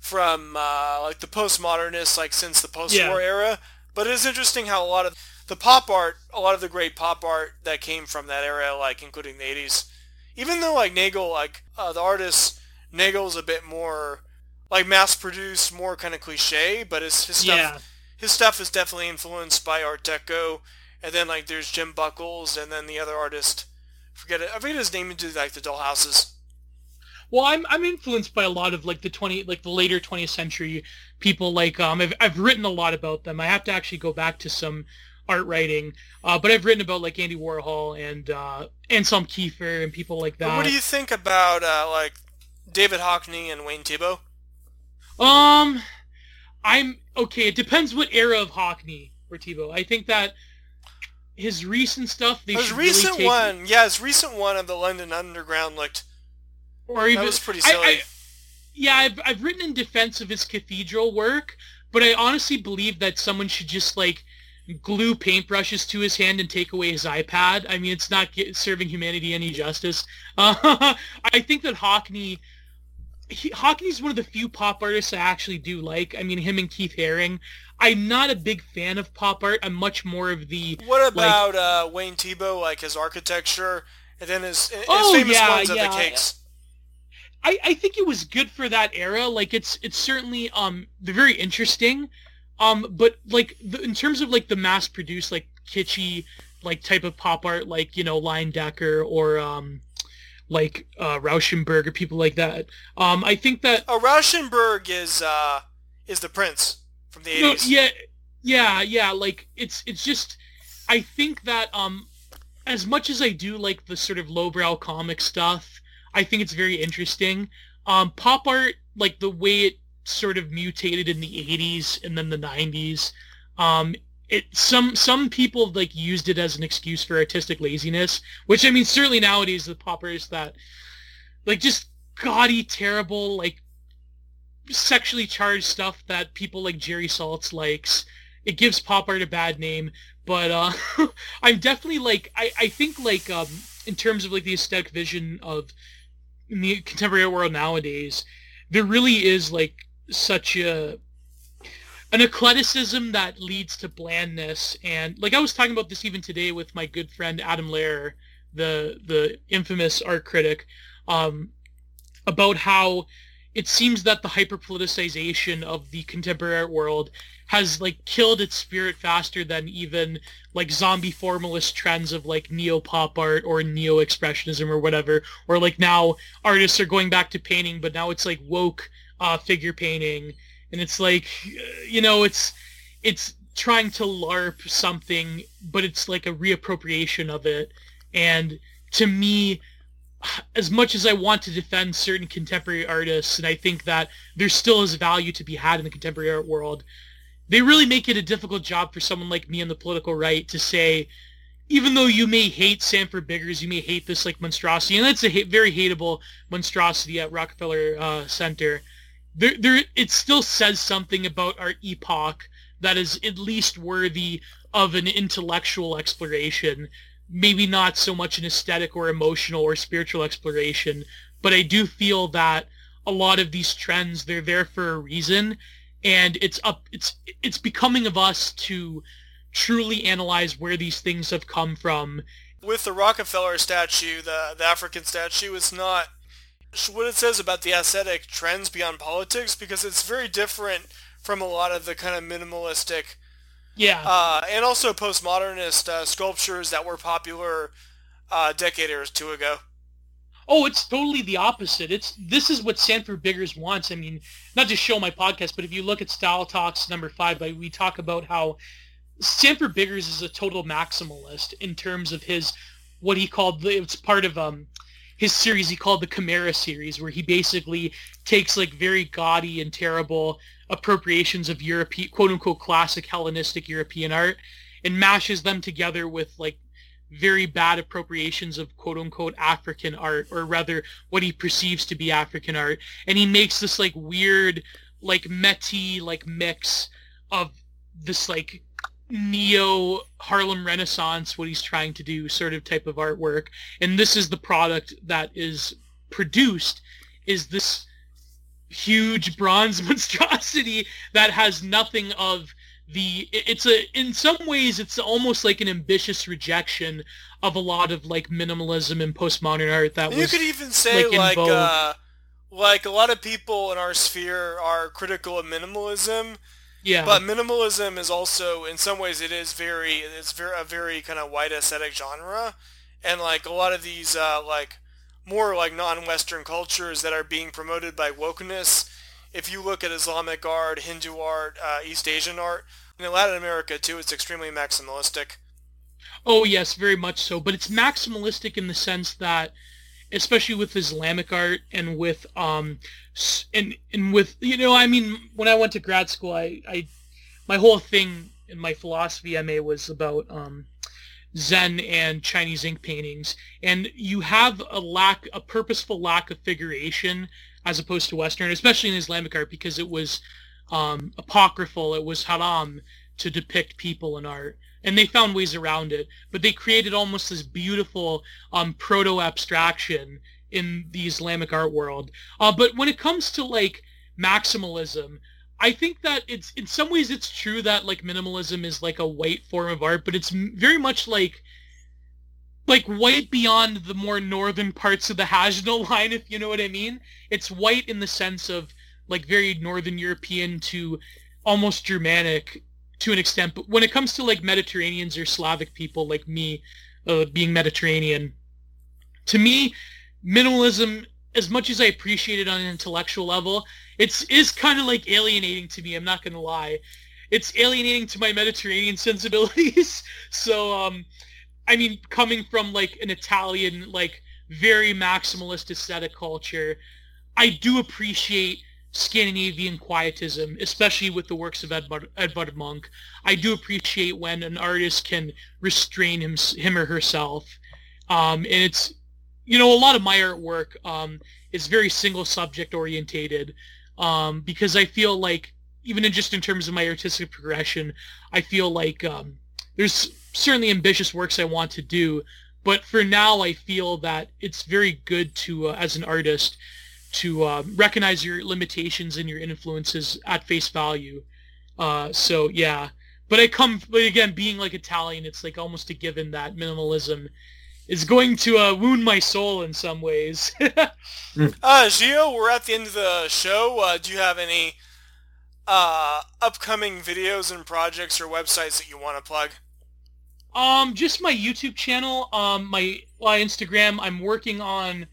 from uh, like the postmodernists, like since the post-war Yeah. era. But it is interesting how a lot of the pop art, a lot of the great pop art that came from that era, like including the 80s, even though like Nagel, like uh, the artist Nagel's a bit more like mass-produced, more kind of cliche, but his his stuff yeah. his stuff is definitely influenced by Art Deco. And then like there's Jim Buckles, and then the other artist, forget it, I forget his name. Into like the dollhouses. Well, I'm I'm influenced by a lot of like the twenty like the later 20th century people. Like um, I've I've written a lot about them. I have to actually go back to some art writing, uh, but I've written about like Andy Warhol and uh, Anselm Kiefer and people like that. what do you think about uh, like David Hockney and Wayne Thiebaud? Um, I'm okay. It depends what era of Hockney or Thiebaud. I think that his recent stuff they His recent really one, yeah, his recent one of the London Underground looked or even that was pretty I- silly. I- yeah, I've I've written in defense of his cathedral work, but I honestly believe that someone should just like glue paintbrushes to his hand and take away his iPad. I mean, it's not get, serving humanity any justice. Uh, I think that Hockney, he, Hockney's one of the few pop artists I actually do like. I mean, him and Keith Haring. I'm not a big fan of pop art. I'm much more of the what about uh, Wayne Thiebaud, like his architecture, and then his his Oh, famous yeah, ones of the cakes? I, I think it was good for that era. Like it's it's certainly um very interesting, um but like the, in terms of like the mass produced like kitschy like type of pop art like you know Lion Decker or um like uh Rauschenberg or people like that. Um I think that Oh, Rauschenberg is uh, is the Prince from the no, 80s. yeah yeah yeah like it's it's just I think that um as much as I do like the sort of lowbrow comic stuff, I think it's very interesting. Um, pop art, like the way it sort of mutated in the 80s and then the 90s, um, it some some people like used it as an excuse for artistic laziness, which I mean certainly nowadays the pop artists that like just gaudy, terrible, like sexually charged stuff that people like Jerry Saltz likes. It gives pop art a bad name, but uh, I'm definitely like I, I think like um in terms of like the aesthetic vision of the contemporary world nowadays, there really is like such a an eclecticism that leads to blandness. And like I was talking about this even today with my good friend Adam Lehrer, the the infamous art critic, um, about how it seems that the hyperpoliticization of the contemporary art world has like killed its spirit faster than even like zombie formalist trends of like neo pop art or neo expressionism or whatever. Or like now artists are going back to painting but now it's like woke uh, figure painting and it's like uh, you know it's it's trying to larp something but it's like a reappropriation of it and to me as much as I want to defend certain contemporary artists, and I think that there still is value to be had in the contemporary art world, they really make it a difficult job for someone like me on the political right to say, even though you may hate Sanford Biggers, you may hate this like monstrosity, and that's a ha- very hateable monstrosity at Rockefeller uh, Center. There, there, it still says something about our epoch that is at least worthy of an intellectual exploration maybe not so much an aesthetic or emotional or spiritual exploration, but I do feel that a lot of these trends they're there for a reason, and it's up it's it's becoming of us to truly analyze where these things have come from. With the Rockefeller statue, the the African statue, it's not what it says about the aesthetic trends beyond politics because it's very different from a lot of the kind of minimalistic Yeah. Uh, and also postmodernist uh, sculptures that were popular uh, a decade or two ago. Oh, it's totally the opposite. It's this is what Sanford Biggers wants. I mean, not to show my podcast, but if you look at Style Talks number five, we talk about how Sanford Biggers is a total maximalist in terms of his what he called the, it's part of um his series he called the Chimera series, where he basically takes like very gaudy and terrible appropriations of European quote unquote classic Hellenistic European art and mashes them together with like very bad appropriations of quote unquote African art, or rather what he perceives to be African art. And he makes this like weird, like Métis like mix of this like neo Harlem Renaissance, what he's trying to do, sort of type of artwork. And this is the product that is produced, is this huge bronze monstrosity that has nothing of the it's a in some ways it's almost like an ambitious rejection of a lot of like minimalism and postmodern art that you was could even say like, like uh, like a lot of people in our sphere are critical of minimalism yeah but minimalism is also in some ways it is very it's very a very kind of white aesthetic genre and like a lot of these uh, like more like non-western cultures that are being promoted by wokeness if you look at Islamic art, Hindu art, uh, East Asian art, in Latin America too, it's extremely maximalistic. Oh yes, very much so. But it's maximalistic in the sense that, especially with Islamic art and with um, and and with you know, I mean, when I went to grad school, I, I my whole thing in my philosophy MA was about um, Zen and Chinese ink paintings, and you have a lack, a purposeful lack of figuration as opposed to Western, especially in Islamic art, because it was um, apocryphal, it was haram to depict people in art. And they found ways around it, but they created almost this beautiful um, proto-abstraction in the Islamic art world. Uh, but when it comes to like maximalism, I think that it's in some ways it's true that like minimalism is like a white form of art, but it's very much like like white beyond the more northern parts of the Hajnal line, if you know what I mean. It's white in the sense of like very northern European to almost Germanic to an extent. But when it comes to like Mediterraneans or Slavic people like me, uh, being Mediterranean, to me, minimalism, as much as I appreciate it on an intellectual level, it's is kind of like alienating to me. I'm not gonna lie, it's alienating to my Mediterranean sensibilities. so um, I mean, coming from like an Italian, like very maximalist aesthetic culture, I do appreciate Scandinavian quietism, especially with the works of Edvard, Edvard Munch. I do appreciate when an artist can restrain him, him or herself. Um, and it's, you know, a lot of my artwork um, is very single subject orientated um, because I feel like, even in just in terms of my artistic progression, I feel like um, there's certainly ambitious works I want to do, but for now I feel that it's very good to, uh, as an artist, to uh, recognize your limitations and your influences at face value. Uh, so yeah, but I come, but again, being like Italian, it's like almost a given that minimalism is going to uh, wound my soul in some ways. uh, Gio, we're at the end of the show. Uh, do you have any uh, upcoming videos and projects or websites that you want to plug? Um, just my YouTube channel, um, my, my Instagram. I'm working on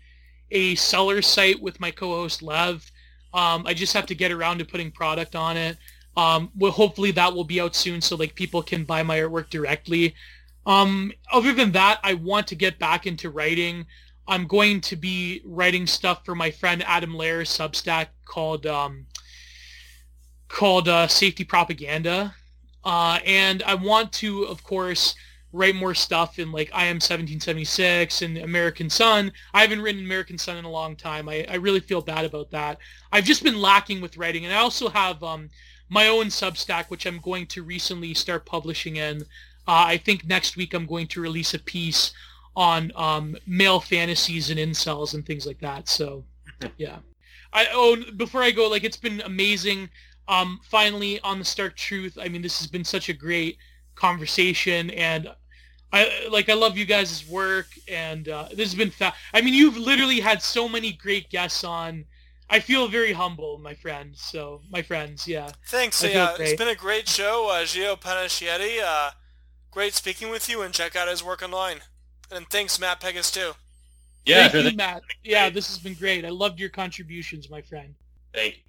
a seller site with my co-host Lev. Um, I just have to get around to putting product on it. Um, well, hopefully that will be out soon, so like people can buy my artwork directly. Um, other than that, I want to get back into writing. I'm going to be writing stuff for my friend Adam Lehrer's Substack called um, called uh, Safety Propaganda, uh, and I want to, of course, write more stuff in like I Am 1776 and American Sun. I haven't written American Sun in a long time. I, I really feel bad about that. I've just been lacking with writing, and I also have um, my own Substack, which I'm going to recently start publishing in. Uh, I think next week I'm going to release a piece on um, male fantasies and incels and things like that. So, yeah. I oh before I go, like it's been amazing. Um, finally on the Stark Truth. I mean, this has been such a great conversation and I like I love you guys' work and uh, this has been fa- I mean you've literally had so many great guests on I feel very humble, my friend. So my friends, yeah. Thanks. I feel Yeah, it's great. been a great show, uh, Gio Pennacchietti. Great speaking with you, and check out his work online. And thanks, Matt Pegas, too. Yeah, Thank you, thing. Matt. Yeah, this has been great. I loved your contributions, my friend. Thank you.